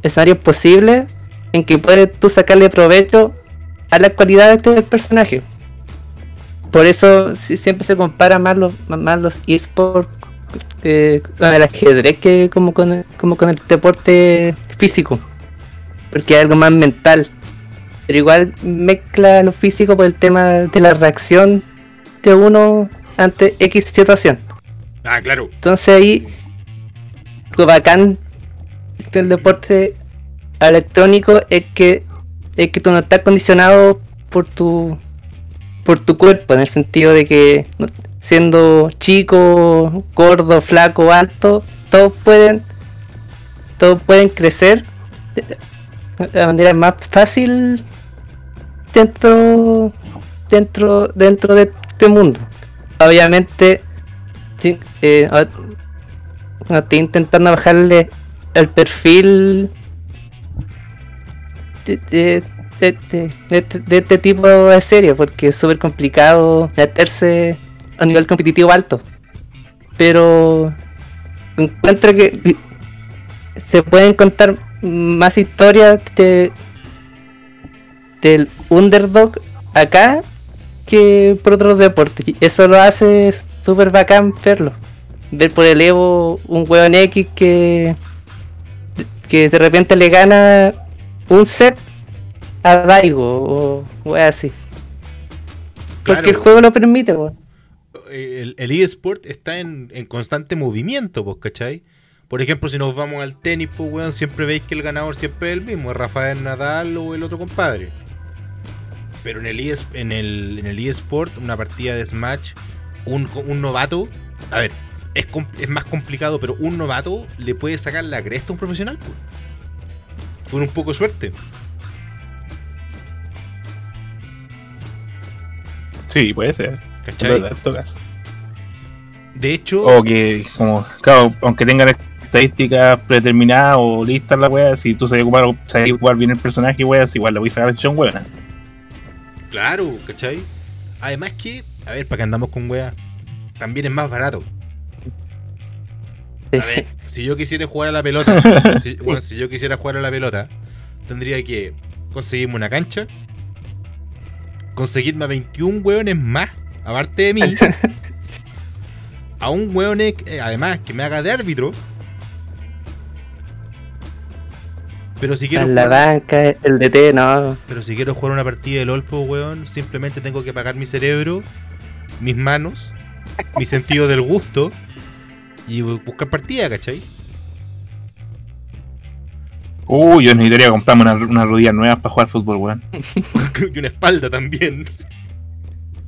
escenarios posibles en que puedes tú sacarle provecho a las cualidades del personaje. Por eso siempre se compara más los más los esports eh, con el ajedrez que como con como con el deporte físico porque es algo más mental pero igual mezcla lo físico por el tema de la reacción de uno ante X situación Ah, claro. entonces ahí lo bacán del deporte electrónico es que es que tú no estás condicionado por tu por tu cuerpo en el sentido de que siendo chico, gordo, flaco, alto, todos pueden todos pueden crecer la manera más fácil dentro dentro dentro de este mundo. Obviamente, eh, estoy intentando bajarle el perfil de, de- este- tipo de serie porque es súper complicado meterse a nivel competitivo alto. Pero encuentro que se pueden contar más historias de del underdog acá que por otros deportes. Eso lo hace súper bacán verlo. Ver por el Evo un weón X que que de repente le gana un set a Daigo o weón así. Porque el juego lo permite, weón. el, el eSport está en, en constante movimiento, pues, ¿cachai? Por ejemplo, si nos vamos al tenis, pues, weón, siempre veis que el ganador siempre es el mismo, es Rafael Nadal o el otro compadre. Pero en el, ES en el, en el eSport, una partida de Smash, un, un novato, a ver, es, es más complicado, pero un novato le puede sacar la cresta a un profesional, pues. Con un poco de suerte. Sí, puede ser. ¿Cachai? En todo caso. De hecho, O que, como, claro, aunque tengan estadísticas predeterminadas o listas la wea, si tú sabes ocupar, sabes ocupar bien el personaje, wea, igual le voy a sacar el chon weonas. Claro, ¿cachai? Además que, a ver, para que andamos con weas, también es más barato. A ver, si yo quisiera jugar a la pelota, si, bueno, si yo quisiera jugar a la pelota, tendría que conseguirme una cancha, conseguirme a 21 hueones más, aparte de mí, a un hueón, eh, además, que me haga de árbitro. Pero si quiero En la jugar- banca, el DT, no. pero si quiero jugar una partida de LOL, pues, weón, simplemente tengo que pagar mi cerebro, mis manos, mi sentido del gusto y bu- buscar partida, ¿cachai? Uy, yo necesitaría comprarme unas una rodillas nuevas para jugar fútbol, weón. y una espalda también.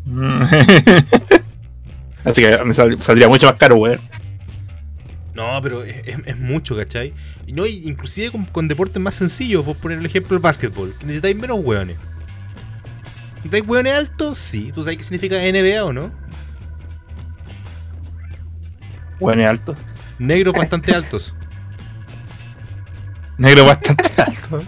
Mm. Así que me sal- saldría mucho más caro, weón. No, pero es, es- es mucho, ¿cachai? Y no, y inclusive con, con deportes más sencillos, por poner el ejemplo el básquetbol, que necesitáis menos hueones. ¿Necesitáis hueones altos? Sí. ¿Tú sabes qué significa NBA o no? Weones altos. Negros bastante altos. Negro bastante alto.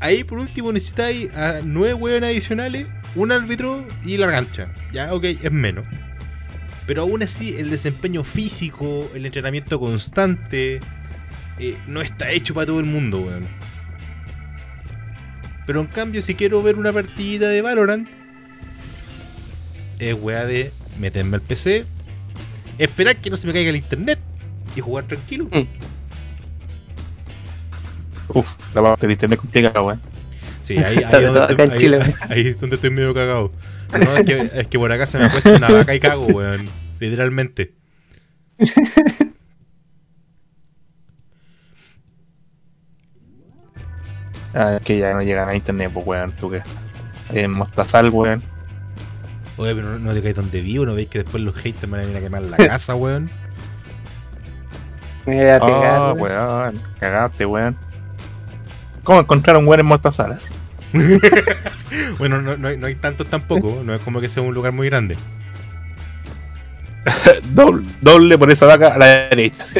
Ahí por último necesitáis a nueve hueones adicionales, un árbitro y la cancha. Ya, ok, es menos. Pero aún así, el desempeño físico, el entrenamiento constante, eh, no está hecho para todo el mundo, weón. Pero en cambio, si quiero ver una partida de Valorant, es weá de meterme al PC, esperar que no se me caiga el internet y jugar tranquilo. Uf, la parte del internet complicada, weón. Sí, ahí, ahí, donde, acá en ahí- Chile. ahí es donde estoy medio cagado. No, es, que, es que por acá se me ha puesto una vaca y cago, weón. Literalmente. Ah, es que ya no llegan a internet, pues, weón. Tú que. En Mostazal, weón. Oye, pero no, no te caes donde vivo, ¿no veis que después los haters me van a venir a quemar la casa, weón? Me voy a pegar. Oh, weón. weón. Cagaste, weón. ¿Cómo encontrar un weón en Mostazal así? Bueno, no, no hay, no hay tantos tampoco, no es como que sea un lugar muy grande. doble, doble por esa vaca a la derecha.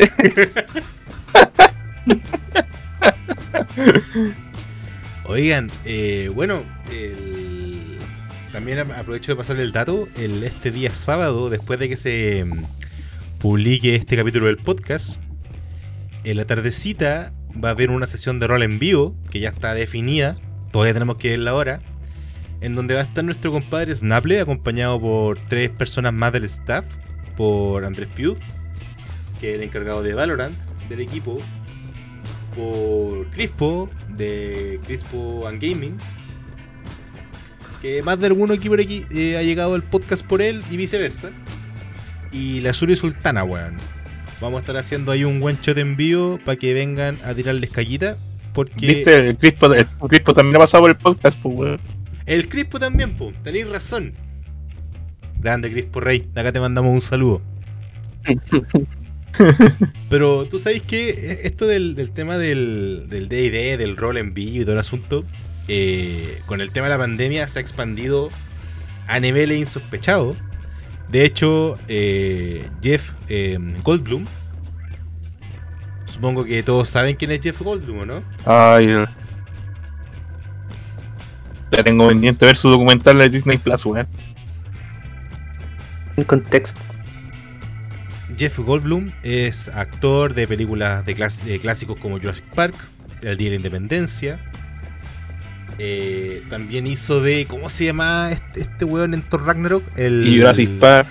Oigan, eh, bueno, el- también ap- aprovecho de pasarle el dato. El, este día sábado, después de que se mm, publique este capítulo del podcast, en la tardecita va a haber una sesión de rol en vivo, que ya está definida, todavía tenemos que ver la hora, en donde va a estar nuestro compadre Snaple, acompañado por tres personas más del staff, por Andrés Piu, que es el encargado de Valorant del equipo, por Crispo, de Crispo and Gaming. Que más de algún equipo aquí eh, ha llegado al podcast por él y viceversa. Y la Suri Sultana, weón. Vamos a estar haciendo ahí un buen shot en vivo para que vengan a tirarles callita. Porque ¿Viste? El Crispo, el Crispo también ha pasado por el podcast, pues, weón. el Crispo también, po, tenéis razón. Grande Crispo Rey, de acá te mandamos un saludo. Pero tú sabes que esto del, del tema del del D&D, del rol en vivo y todo el asunto, eh, con el tema de la pandemia se ha expandido a niveles insospechados. De hecho, eh, Jeff eh, Goldblum, supongo que todos saben quién es Jeff Goldblum, ¿o ¿no? Ay. Ya tengo pendiente ver su documental de Disney Plus, weón. En contexto. Jeff Goldblum es actor de películas de, clas- de clásicos como Jurassic Park, El Día de la Independencia. Eh, también hizo de. ¿Cómo se llama este, este weón en Thor Ragnarok? El, Y Jurassic Park.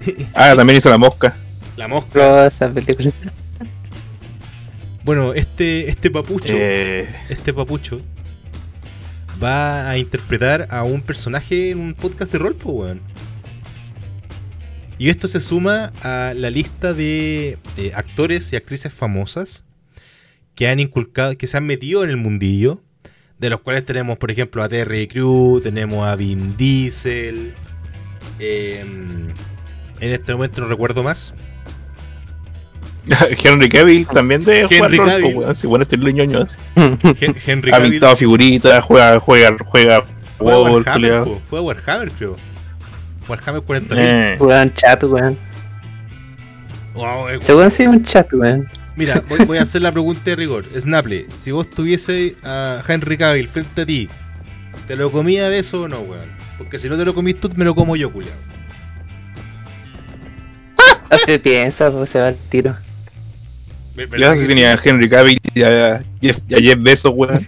Ah, también hizo la mosca. La mosca. Esa película. Bueno, este, este papucho. Eh, Este papucho va a interpretar a un personaje en un podcast de rol, po, weón. Y esto se suma a la lista de eh, actores y actrices famosas que han inculcado, que se han metido en el mundillo. De los cuales tenemos, por ejemplo, a Terry Crew, tenemos a Vin Diesel. em, en este momento no recuerdo más. Henry Cavill también de Henry jugar rol, Cavill. weón. Si bueno, este ñoño así. Hen- Henry Ha pintado figuritas, juega, juega, juega Fue a WoW, Warhammer, culiao. po, fue a Warhammer, creo. Warhammer 40.000. Eh, Weón, chato, weón. Wow, eh, Según sí un chato, weón. Mira, voy, voy a hacer la pregunta de rigor. Snaple, si vos tuviese a Henry Cavill frente a ti, ¿te lo comía a beso o no, weón? Porque si no te lo comís tú, me lo como yo, culiao. Así piensa, pues se va al tiro. ¿Verdad Ya que si tenía a Henry Cavill y a Jeff, y a Jeff Bezos, weón.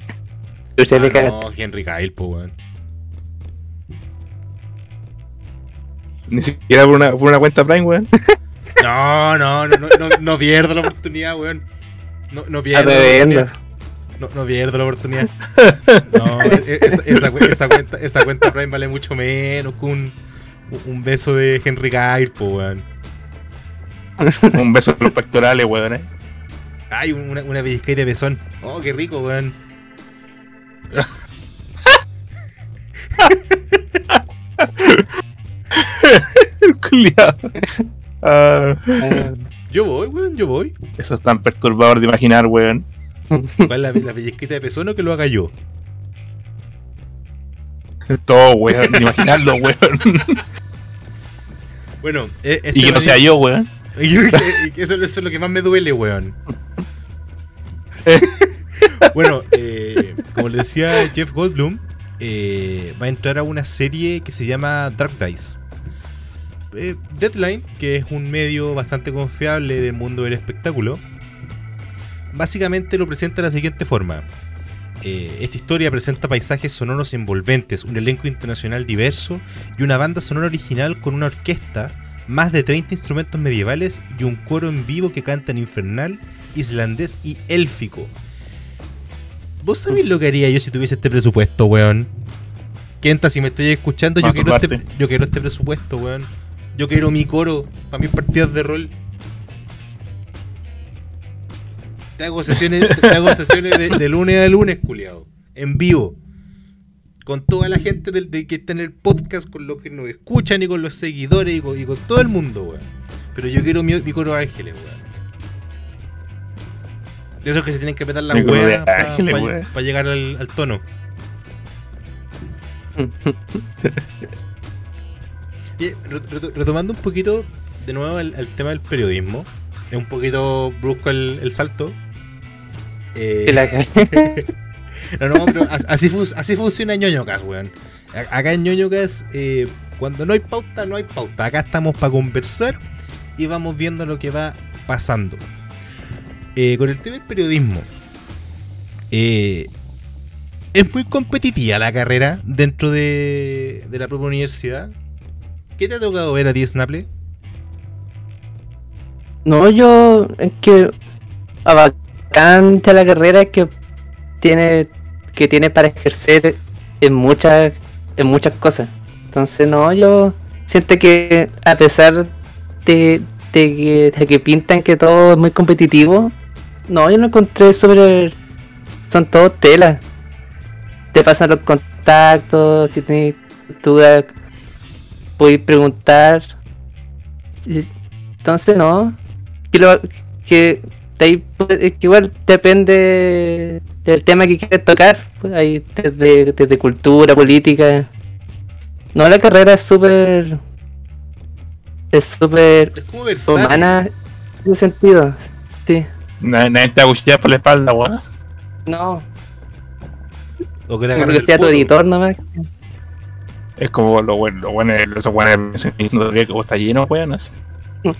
Ah, no, Henry Cavill, po, weón. Ni siquiera por una, por una cuenta Prime, weón. No, no, no, no, no, no pierdo la oportunidad, weón. No, no pierdo la. No, no pierdo la oportunidad. No, e- e- esa, esa cu- esa cuenta, esa cuenta Prime vale mucho menos que un, un beso de Henry Cavill, po, weón. Un beso en los pectorales, weón, eh. Ay, una, una de pezón. Oh, qué rico, weón. Culiao. Ah, Ah, Yo voy, weón, yo voy. eso es tan perturbador de imaginar, weón. ¿Cuál es la, la pellizquita de pezón o que lo haga yo? Todo, weón. Imaginarlo, weón. Bueno, eh, este Y que no sea yo, weón. Y que- y que eso, eso es lo que más me duele, weón. bueno, eh, como le decía Jeff Goldblum, eh, va a entrar a una serie que se llama Dark Dice. Eh, Deadline, que es un medio bastante confiable del mundo del espectáculo, básicamente lo presenta de la siguiente forma. Eh, esta historia presenta paisajes sonoros envolventes, un elenco internacional diverso y una banda sonora original con una orquesta, más de 30 instrumentos medievales y un coro en vivo que canta en infernal, islandés y élfico. ¿Vos sabés lo que haría yo si tuviese este presupuesto, weón? Kenta, si me estáis escuchando, yo quiero, este, yo quiero este presupuesto, weón. Yo quiero mi coro para mis partidas de rol. Te hago sesiones, te hago sesiones de, de lunes a lunes, culiado. En vivo. Con toda la gente del, de que está en el podcast, con los que nos escuchan y con los seguidores y con, y con todo el mundo, weón. Pero yo quiero mi, mi coro ángeles, weón. De esos que se tienen que petar la weá para ángeles, weón. llegar al, al tono. Y, retomando un poquito de nuevo el, el tema del periodismo. Es un poquito brusco el, el salto. Eh, la no, no, pero as- así, fun- así funciona ñoñocas, weón. Acá en ñoñocas, eh, cuando no hay pauta, no hay pauta. Acá estamos para conversar y vamos viendo lo que va pasando. Eh, con el tema del periodismo, eh, es muy competitiva la carrera dentro de, de la propia universidad. ¿Qué te ha tocado ver a ti, Snaple? No, yo es que abacante la carrera que tiene que tiene para ejercer en muchas en muchas cosas. Entonces no, yo siento que a pesar de, que, de que pintan que todo es muy competitivo, no, yo lo encontré sobre son todos telas. Te pasan los contactos, si tienes dudas, puedes preguntar. Entonces no, que, lo, que de ahí, pues, es que igual depende del tema que quieres tocar. Pues hay desde, desde cultura, política. No, la carrera es súper. Es súper Es como versátil. humana en ese sentido. Sí. Nadie, te va a cuchillar por la espalda, weón. No, O que te el sea tu editor nomás. Es como lo bueno, lo bueno, esos buenos no que está lleno, weón. así.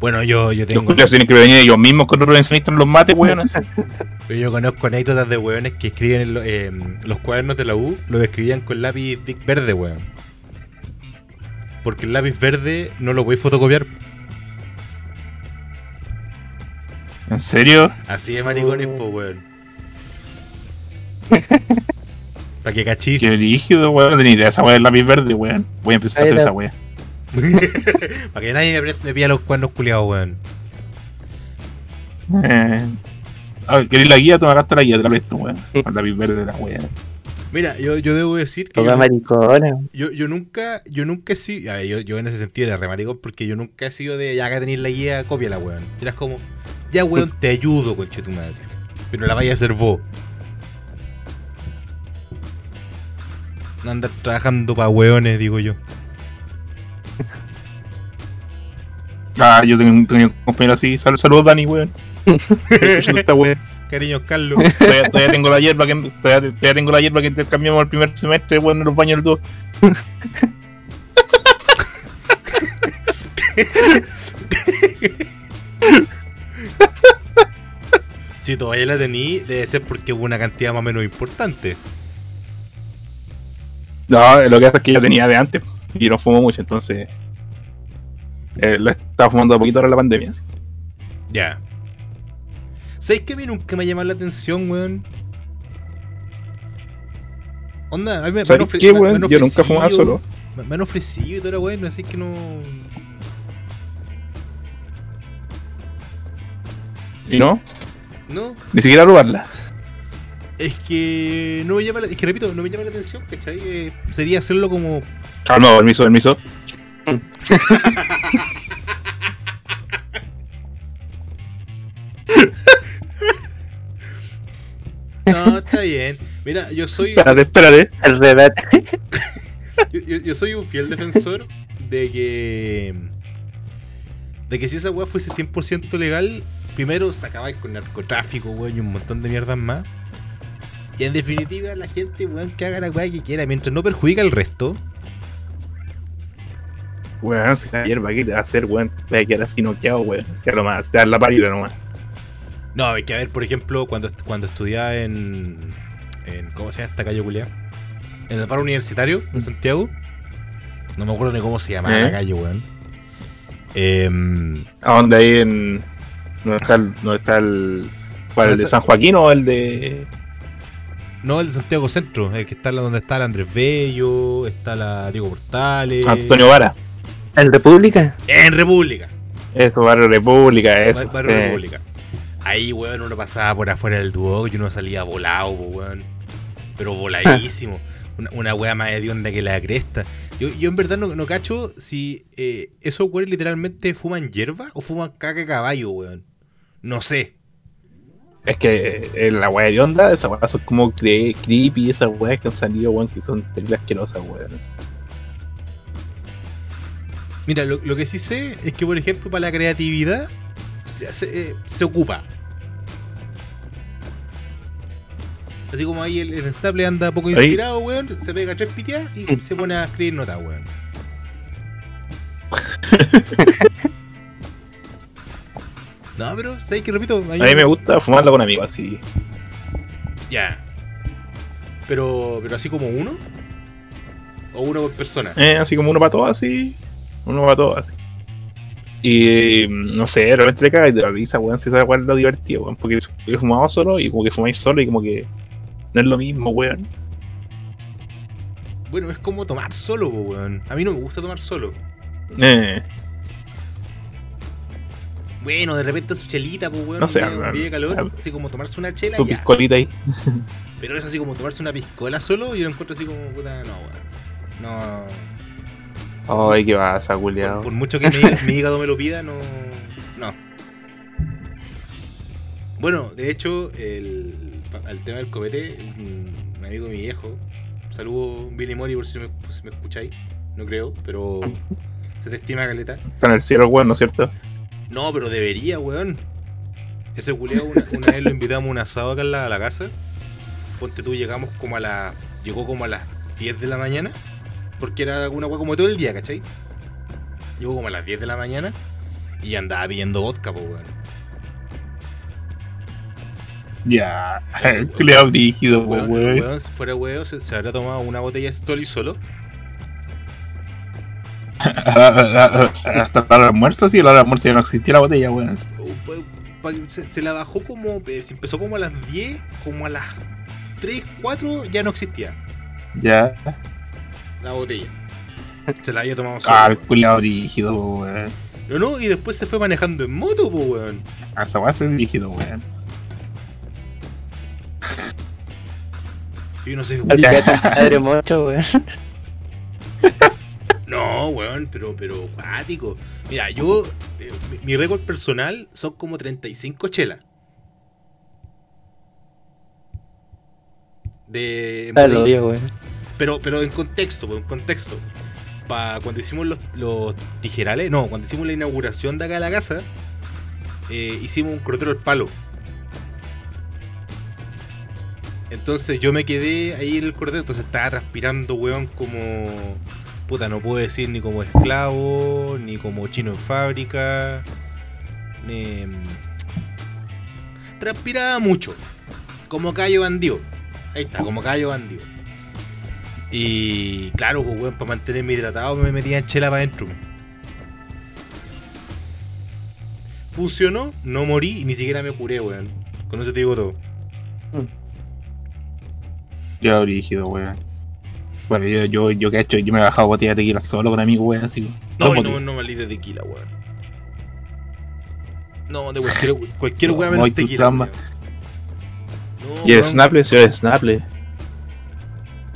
Bueno, yo, yo Los tengo. culiados tienen que venir ellos mismos con los redencionistas en los mates, weón. así. Yo conozco anécdotas de weones que escriben en lo- eh, los cuadernos de la U, lo escribían con lápiz Bic verde, weón. Porque el lápiz verde no lo voy a fotocopiar. ¿En serio? Así de maricones, Oh. po, weón. Para que cachis. Qué rígido, weón. No tenía idea de esa weá del lápiz verde, weón. Voy a empezar a hacer la- esa weá. Para que nadie me, me pida los cuernos culiados, weón. Eh. A ver, ¿queréis la guía? Toma acá está la guía, te la presto, weón. Con el lápiz verde de la weá. Mira, yo, yo debo decir que yo, maricona. yo, yo nunca, yo nunca he sido, a ver, yo, yo en ese sentido era re maricón porque yo nunca he sido de, ya que tenéis la guía, cópiala, weón. Eras como, ya weón, te ayudo, conche tu madre. Pero la vaya a hacer vos. Andar trabajando para weones, digo yo. Ah, yo tengo, un- tengo un compañero así. Sal- Saludos, Dani, weón. Cariños, Carlos. Todavía, todavía tengo la hierba que todavía, todavía tengo la hierba que intercambiamos el primer semestre, weón, en los baños del 2. Si todavía la tení, debe ser porque hubo una cantidad más o menos importante. No, lo que pasa es que ya tenía de antes y no fumo mucho, entonces. Eh, lo estaba fumando a poquito ahora la pandemia. así. Ya. ¿Sabes que a mí nunca me ha llamado la atención, weón? Onda, a mí me, ¿Sabes qué, weón? Yo nunca fumaba solo. Me, me han ofrecido y toda la weón, así que no. ¿Y no? No, Ni siquiera probarla. Es que no me llama la, es que repito, no me llama la atención, ¿cachai? Eh, sería hacerlo como. Calma, permiso, permiso. No, está bien. Mira, yo soy. Espérate, espérate. El rebate. Yo, yo- yo soy un fiel defensor de que. De que si esa weá fuese 100% legal, primero se acabáis con narcotráfico, weón, y un montón de mierdas más. Y en definitiva, la gente, weón, que haga la weá que quiera, mientras no perjudica al resto. Weón, si la hierba, ¿qué te va a hacer, weón? Te va a quedar así noqueado, weón. Si lo más, te da la parida nomás. No, hay que ver, por ejemplo, cuando, cuando estudiaba en, en. ¿Cómo se llama esta calle, culiá? En el paro universitario, en Santiago. No me acuerdo ni cómo se llamaba ¿Eh? la calle, weón. Em, ¿A dónde ahí en. ¿Dónde está el. ¿Dónde está el. ¿Cuál? ¿El de San Joaquín o el de.? No, el de Santiago Centro, el que está donde está el Andrés Bello, está la Diego Portales. Antonio Vara? ¿El República? En República. Eso, Barrio República, eso. Bar- Barrio eh. República. Ahí, weón, uno pasaba por afuera del dúo y uno salía volado, weón. Pero voladísimo. Una, una wea más hedionda que la cresta. Yo, yo en verdad no, no cacho si eh, esos weones literalmente fuman hierba o fuman caca de caballo, weón. No sé. Es que eh, la weá de onda, esas weas son como cre- creepy, esas weas que han salido, weón, que son terribles asquerosas, weón. Mira, lo, lo que sí sé es que, por ejemplo, para la creatividad se, se, eh, se ocupa. Así como ahí el, el Stable anda poco inspirado, weón, se pega tres piteas y se pone a escribir notas, weón. no, pero, ¿sabes qué? Repito, A mí me gusta fumarla con amigos, así. Ya. Pero, pero así como uno. O uno por persona. Eh, así como uno para todos, así. Uno para todos, así. Y no sé, de repente le caga y te la risa, weón, si esa es lo divertido, weón. Porque he fumado solo y como que fumáis solo y como que no es lo mismo, weón. Bueno, es como tomar solo, weón. A mí no me gusta tomar solo. Eh, Bueno, de repente su chelita, pues, weón. No sé, un día- de calor, así como tomarse una chela, su ya. piscolita ahí. Pero es así como tomarse una piscola solo, yo lo encuentro así como, puta, no, weón. No. Ay, qué pasa, Por, culiao. por mucho que mi, mi hígado me lo pida, no. No. Bueno, de hecho, el, al tema del copete, un, un amigo de mi viejo, saludo Billy Mori por si me, si me escucháis, no creo, pero se te estima caleta. Está en el cielo, weón, ¿no es cierto? No, pero debería, weón. Ese culiao una, una vez lo invitamos a un asado acá en la, a la casa. Ponte tú, llegamos como a las. Llegó como a las 10 de la mañana. Porque era una weá como todo el día, ¿cachai? Llegó como a las 10 de la mañana. Y andaba pidiendo vodka, po, weón. Ya, brígido, Weón, weón. weón, si fuera weón, se, se habrá tomado una botella de Stoli solo. Hasta del almuerzo, sí, del almuerzo ya no existía la botella, weón. Se, se la bajó como. eh, Se empezó como a las 10, como a las 3, 4 ya no existía Ya. la botella. Se la había tomado solo. Ah, el po, weón. No, no, y después se fue manejando en moto, po, weón. Ah, esa weá es brígido, weón. Y no sé, Ya. Madre mucho, weón. no, weón, pero, pero, cuático. Mira, yo, eh, mi, récord personal son como 35 chelas. De, Claro, obvio, weón. pero, pero en contexto, en contexto. Pa, cuando hicimos los, los tijerales, no, cuando hicimos la inauguración de acá de la casa, eh, hicimos un crotero al palo. Entonces yo me quedé ahí en el cordero, entonces estaba transpirando, weón, como. Puta, no puedo decir ni como esclavo, ni como chino en fábrica. Ni. Transpiraba mucho. Como callo bandido. Ahí está, como callo bandido. Y claro, pues, weón, para mantenerme hidratado me metía en chela para adentro. Funcionó, no morí y ni siquiera me curé, weón. Con eso te digo todo. Ya brígido, weón. Bueno, yo, yo, yo que he hecho, yo me he bajado botella de tequila solo con amigos, weón, así. No, no, botellas. no malí de tequila, weón. No, de cualquier, cualquier No, weón muy menos tequila. trauma. weón. No, Y el weón, Snaple, señor Snaple.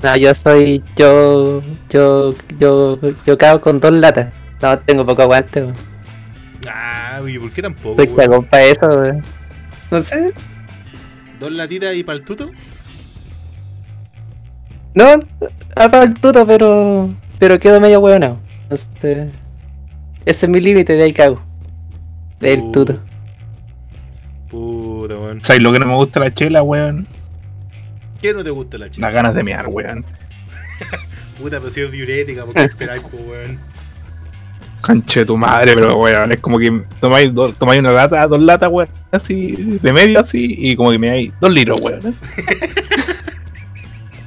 No, yo soy. Yo. Yo. Yo. Yo cago con dos latas. No, tengo poco aguante, weón. Ah, ¿y por qué tampoco? Soy cagón para eso, weón. No sé. Dos latitas y para el tuto. No, aparte pero. Pero quedo medio weonado. Este. Ese es mi límite, de ahí cago. Uh, tuto. Puta, weón. ¿Sabes lo que no me gusta la chela, weón? ¿Qué no te gusta la chica? Las ganas de mear, weón. Puta, pero si es diurética, porque esperáis, pues, weón. Conche de tu madre, pero weón, es como que tomáis, dos- tomáis una lata, dos latas, weón, así, de medio así, y como que me hay dos litros, weón.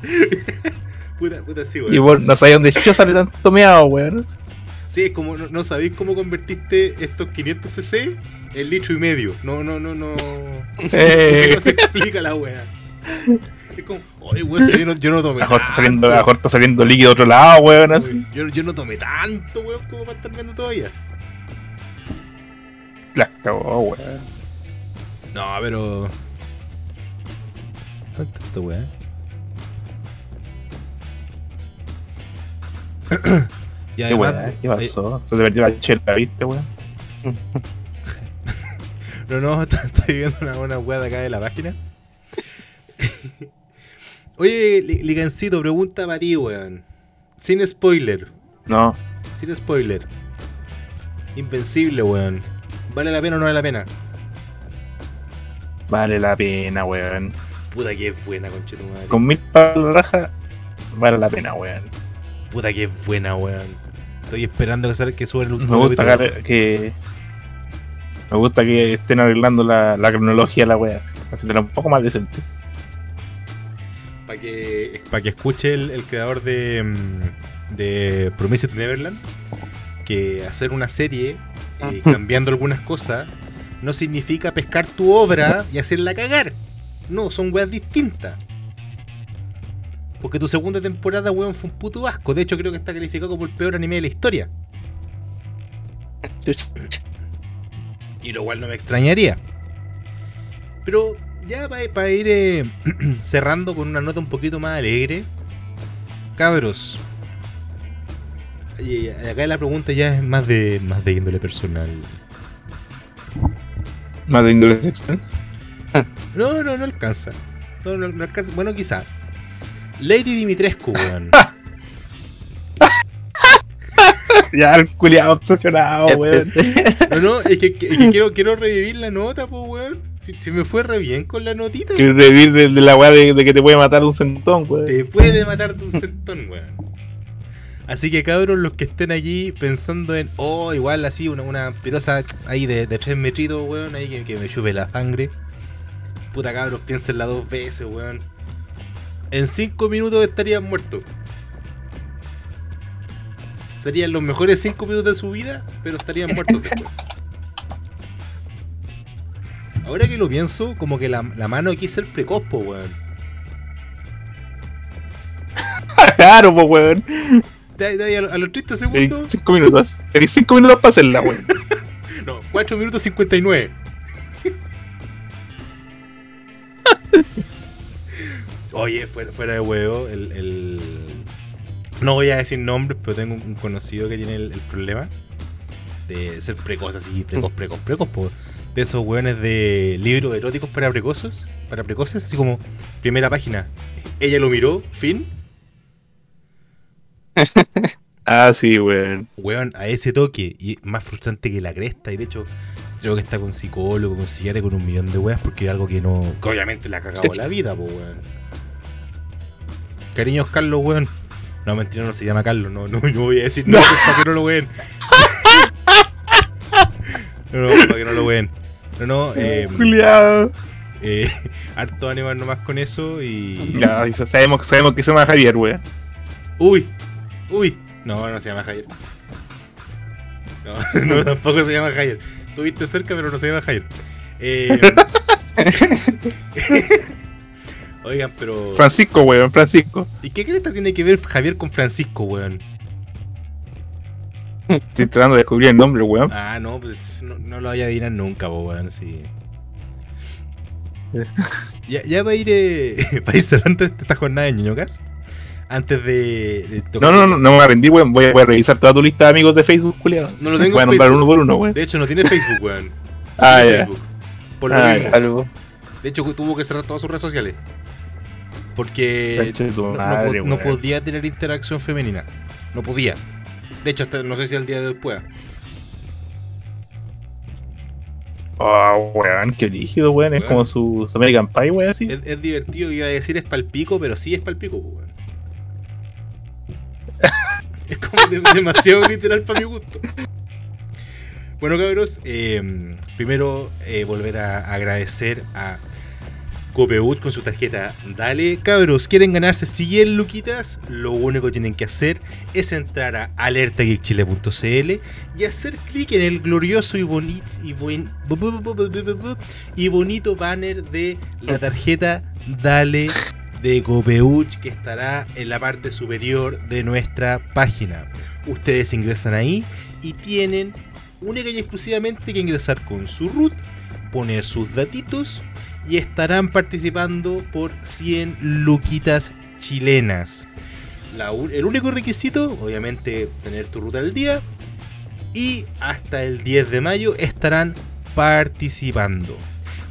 Puta, puta, sí, weón. Y vos no sabéis dónde yo sale tanto meado, weón. Sí, es como, no, no sabéis cómo convertiste estos 500 cc en litro y medio. No, no, no, no. Eh. No se explica la wea. Es como, oye, weón, si yo no, yo no tomé Mejor está tanto. saliendo, mejor está saliendo líquido de otro lado, weón, así. Weón, Yo, yo no tomé tanto, weón, como para estar viendo todavía. La cagó, weón. No, pero. ¿Dónde está y ¿Qué además? ¿Qué pasó? Se te perdió la chela, ¿viste, weón? No, no, estoy viendo una, una weá de acá de la página. Oye, Li- Ligancito, pregunta para ti, weón. Sin spoiler, No, sin spoiler. Invencible, weón. ¿Vale la pena o no vale la pena? vale la pena, weón. Puta que es buena, conchetumadre. Con mil la raja, vale la pena, weón. Puta que es buena, weón. Estoy esperando que salga que suba el Me último gusta capítulo. que, Me gusta que estén arreglando la, la cronología de la wea. Haciéndola un poco más decente. Para que, pa' que escuche el, el creador de, mm, de Promised Neverland que hacer una serie eh, cambiando algunas cosas no significa pescar tu obra y hacerla cagar. No, son weas distintas. Porque tu segunda temporada, weón, fue un puto asco. De hecho, creo que está calificado como el peor anime de la historia. Y lo cual no me extrañaría. Pero ya para ir eh, cerrando con una nota un poquito más alegre. Cabros. Y acá la pregunta ya es más de más de índole personal. Más de índole sexual. No, no, no alcanza. No, no, no alcanza. Bueno, quizá. Lady Dimitrescu, weón. Ya, el culiado obsesionado, weón. Este, No, no, es que, que- es que quiero, quiero revivir la nota, pues, weón. Si, si me fue re bien con la notita. Que revivir de, de la weá de, de que te puede matar un centón, weón. Te puede matar tu centón, weón. Así que cabros, los que estén allí pensando en, oh, igual así, una, una pirosa ahí de, de tres metritos, weón, ahí que, que me chupe la sangre. Puta cabros, piénsenla dos veces, weón. En cinco minutos estarían muertos. Serían los mejores cinco minutos de su vida, pero estarían muertos después. Ahora que lo pienso, como que la, la mano aquí es el precoz, po, weón. Claro, pues, weón. De- de a, lo- a los 30 Tenés segundos. 5 minutos. Tenés 5 minutos para hacerla, weón. No, 4 minutos 59. Oye, fuera, fuera de huevo, el, el- No voy a decir nombres, pero tengo un, conocido que tiene el, el problema de ser precoz así, precoz, precoz, precoz, po. de esos hueones de libros eróticos para precoces, para precoces, así como primera página. Ella lo miró, fin. Ah, sí, weón. Weón, a ese toque, y más frustrante que la cresta, y de hecho, creo que está con psicólogo, con psiquiatra, con un millón de weas, porque es algo que no. que obviamente le ha cagado la vida, po, weón. Cariños, Carlos, weón. No, mentira, no se llama Carlos, no, no, no voy a decir no, para que no lo ween. no, no, para que no lo ween. No, no, eh, Culiado. eh, harto ánimo nomás con eso y. Ya, sabemos, sabemos que se llama Javier, weón. Uy, uy. No, no se llama Javier. No, no, tampoco se llama Javier. Estuviste cerca, pero no se llama Javier. Eh, Oigan, pero. Francisco, weón, Francisco. ¿Y qué cresta tiene que ver Javier con Francisco, weón? Estoy tratando de descubrir el nombre, weón. Ah, no, pues no, no lo vaya a adivinar nunca, weón, sí. ya, ya va a ir, eh, para ir cerrando esta jornada de ñoñocas. Antes de, de No, tocar- no, no, no me voy a rendir, weón. Voy a, voy a revisar toda tu lista de amigos de Facebook, culiado. No lo tengo Voy a nombrar uno por uno, weón. De hecho, no tiene Facebook, weón. No Ah, ya. Por lo Ah, mismo. algo. De hecho, tuvo que cerrar todas sus redes sociales. Porque no, madre, podía tener interacción femenina. No podía. De hecho, hasta, no sé si al día de hoy pueda. Oh, weón, qué lígido, weón. Es como su, su American Pie, weón, así. Es, es divertido, iba a decir es palpico, pero sí es palpico, weón. Es como de- demasiado literal para mi gusto. Bueno, cabros, eh, primero eh, volver a agradecer a Copeut con su tarjeta Dale. Cabros, ¿quieren ganarse 100 luquitas? Lo único que tienen que hacer es entrar a alertageekchile.cl y hacer clic en el glorioso y, bonito y, y bonito banner de la tarjeta Dale de Copeuch que estará en la parte superior de nuestra página. Ustedes ingresan ahí y tienen única y exclusivamente que ingresar con su root, poner sus datitos y estarán participando por 100 luquitas chilenas. La el único requisito, obviamente, tener tu ruta al día. Y hasta el 10 de mayo estarán participando.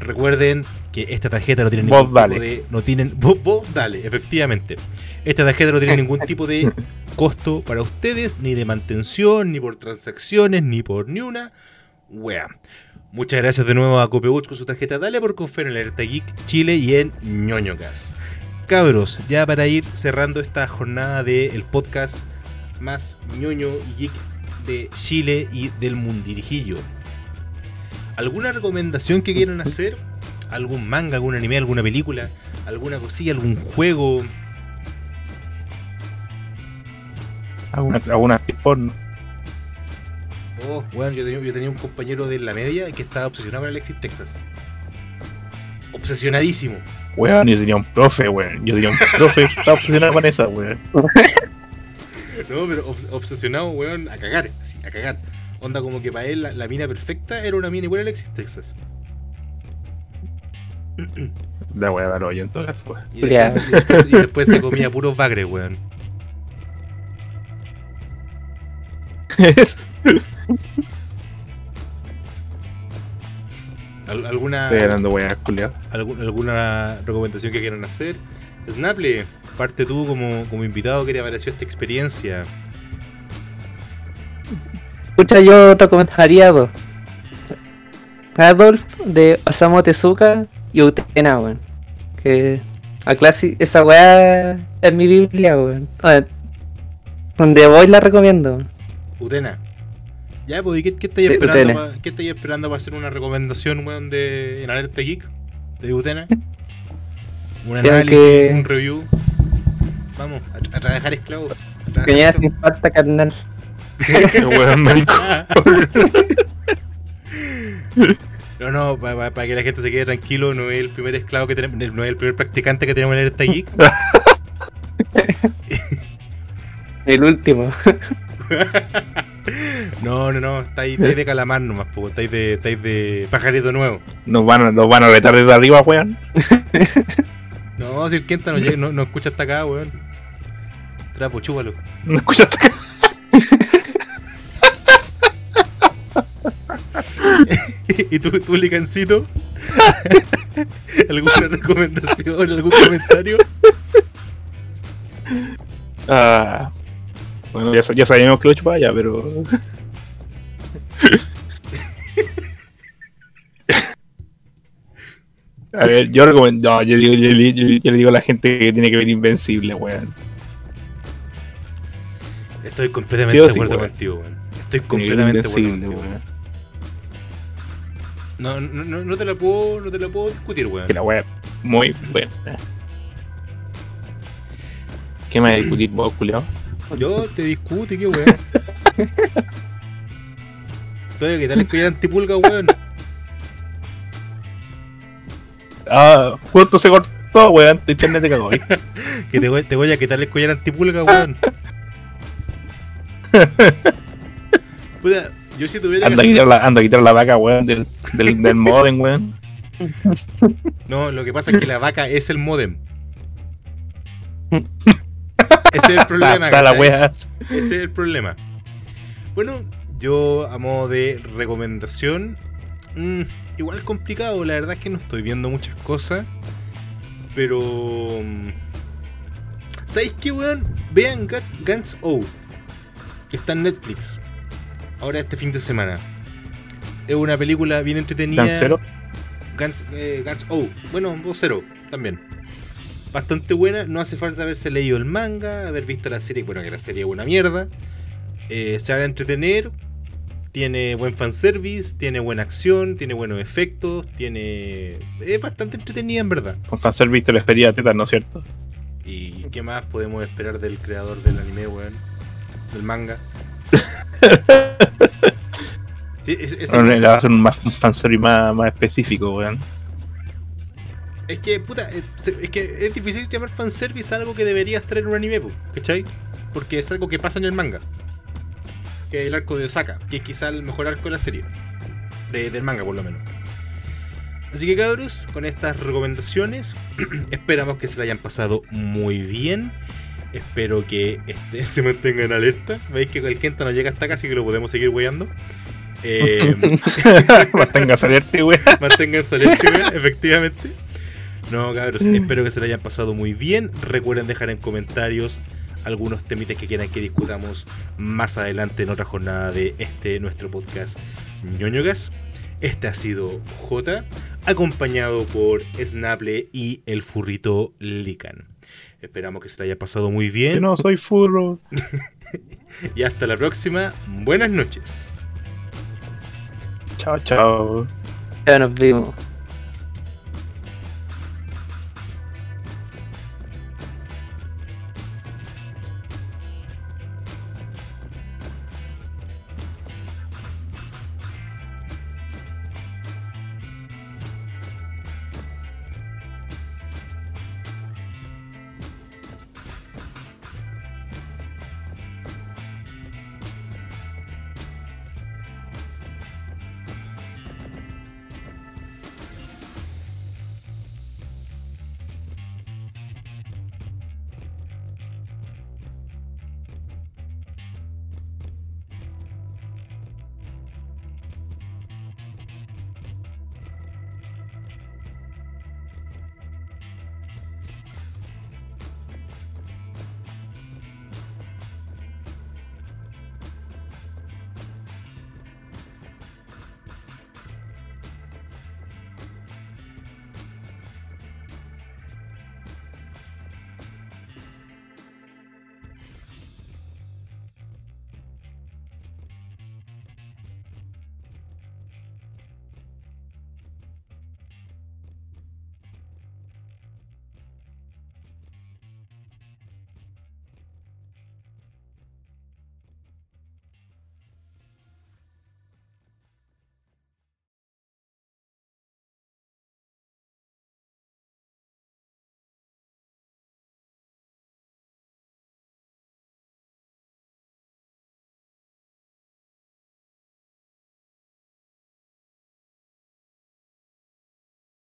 Recuerden que esta tarjeta no tiene Vos ningún dale. tipo de. No tienen, vos, vos dale, efectivamente. Esta tarjeta no tiene ningún tipo de costo para ustedes, ni de mantención, ni por transacciones, ni por ni una. Wea. Muchas gracias de nuevo a Copebut con su tarjeta Dale por confiar en Alerta Geek Chile y en ñoñocas. Cabros, ya para ir cerrando esta jornada del podcast más ñoño y geek de Chile y del mundirijillo. ¿Alguna recomendación que quieran hacer? ¿Algún manga, algún anime, alguna película? ¿Alguna cosilla, algún juego? Alguna, alguna porno. Oh, bueno, yo tenía, yo tenía un compañero de la media que estaba obsesionado con Alexis Texas. Obsesionadísimo. Weón, yo tenía un profe, weón. Yo tenía un profe que estaba obsesionado con esa, weón. No, pero obs- obsesionado, weón, a cagar, así, a cagar. Onda como que para él la, la mina perfecta era una mina igual a Alexis Texas. La weá, no, yo en todo caso, weón. Y después, Ya. y después- y después se comía puros bagres, weón. Al- ¿Alguna, Estoy ¿Alguna recomendación que quieran hacer? Snaple, parte tú como, como invitado, ¿qué te pareció esta experiencia? Escucha, yo recomendaría dos. Adolf de Osamu Tezuka y Utena, weón. Que a clase, esa weá es mi Biblia, weón. Donde voy la recomiendo. Utena. Ya, pues, ¿y qué, qué estáis esperando, Utena. pa- ¿qué estáis esperando para hacer una recomendación, weón, de en Alerta Geek? De Utena. Un análisis, que- un review. Vamos, a, a trabajar esclavos. esclavos. sin falta, carnal. Qué weón, marico. No, no, para que la gente se quede tranquilo, no es el primer esclavo que tenemos, no es el primer practicante que tenemos en Alerta Geek. El último. No, no, no, estáis, estáis de calamar nomás, po, estáis de, estáis de pajarito nuevo. Nos van, a, nos van a retar desde arriba, weón. No, si el Kenta no, llega, no, no escucha hasta acá, weón. Trapo, chúpalo. ¿No escuchaste acá? ¿Y tú, tú licancito? ¿Alguna recomendación, algún comentario? Ah, bueno, ya, ya sabíamos que lo ya, pero. A ver, yo recomiendo. No, yo, digo, yo, le- yo- yo le digo a la gente que tiene que ver Invencible, weón. Estoy completamente de sí, acuerdo weón. contigo, weón. Estoy completamente de acuerdo contigo. weón. No, no, no, no te la puedo, no te la puedo discutir, weón. Que la weá muy buena. ¿Qué me vas a discutir vos, culiao? Yo te discute, qué weón. Oye, ¿qué tal el antipulga, weón? Ah, justo se cortó, weón. De te cagó, ¿viste? Que te voy, te voy a quitar el collar antipulga, weón. Puta, yo si tuviera Anda a que... quitar la, anda a quitar la vaca, weón, del, del, del modem, weón. No, lo que pasa es que la vaca es el modem. Ese es el problema. Está la weá. Ese es el problema. Bueno, yo a modo de recomendación, mm, igual complicado, la verdad es que no estoy viendo muchas cosas, pero... mm, ¿Sabéis qué, weón? Vean Gu- Guns O, que está en Netflix, ahora este fin de semana. Es una película bien entretenida. Guns, eh, Guns O. Bueno, 2-0 también. Bastante buena. No hace falta haberse leído el manga, haber visto la serie. Bueno, que la serie es una mierda. Eh, se va a entretener. Tiene buen fanservice, tiene buena acción, tiene buenos efectos, tiene. Es bastante entretenida en verdad. Con fanservice te lo espería teta, ¿no es cierto? ¿Y qué más podemos esperar del creador del anime, weón? Del manga. Sí, es, es- Ahora le va a hacer un, más, un fanservice más, más específico, weón. Es que, puta, es, es que es difícil llamar fanservice a algo que deberías traer en un anime, ¿cachai? Porque es algo que pasa en el manga. Que es el arco de Osaka, que es quizá el mejor arco de la serie. De- del manga, por lo menos. Así que, cabros, con estas recomendaciones, esperamos que se la hayan pasado muy bien. Espero que este, se mantengan alerta. Veis que el Kenta no llega hasta acá, así que lo podemos seguir weyando. Eh, Manténgase alerta, weón. Manténganse alerta, weón, efectivamente. No, cabros, espero que se la hayan pasado muy bien. Recuerden dejar en comentarios algunos temites que quieran que discutamos más adelante en otra jornada de este nuestro podcast ñoñogas. Este ha sido J, acompañado por Snable y el furrito Lican. Esperamos que se la haya pasado muy Yo bien. no soy furro. Y hasta la próxima. Buenas noches. Chao, chao. Ya nos vimos.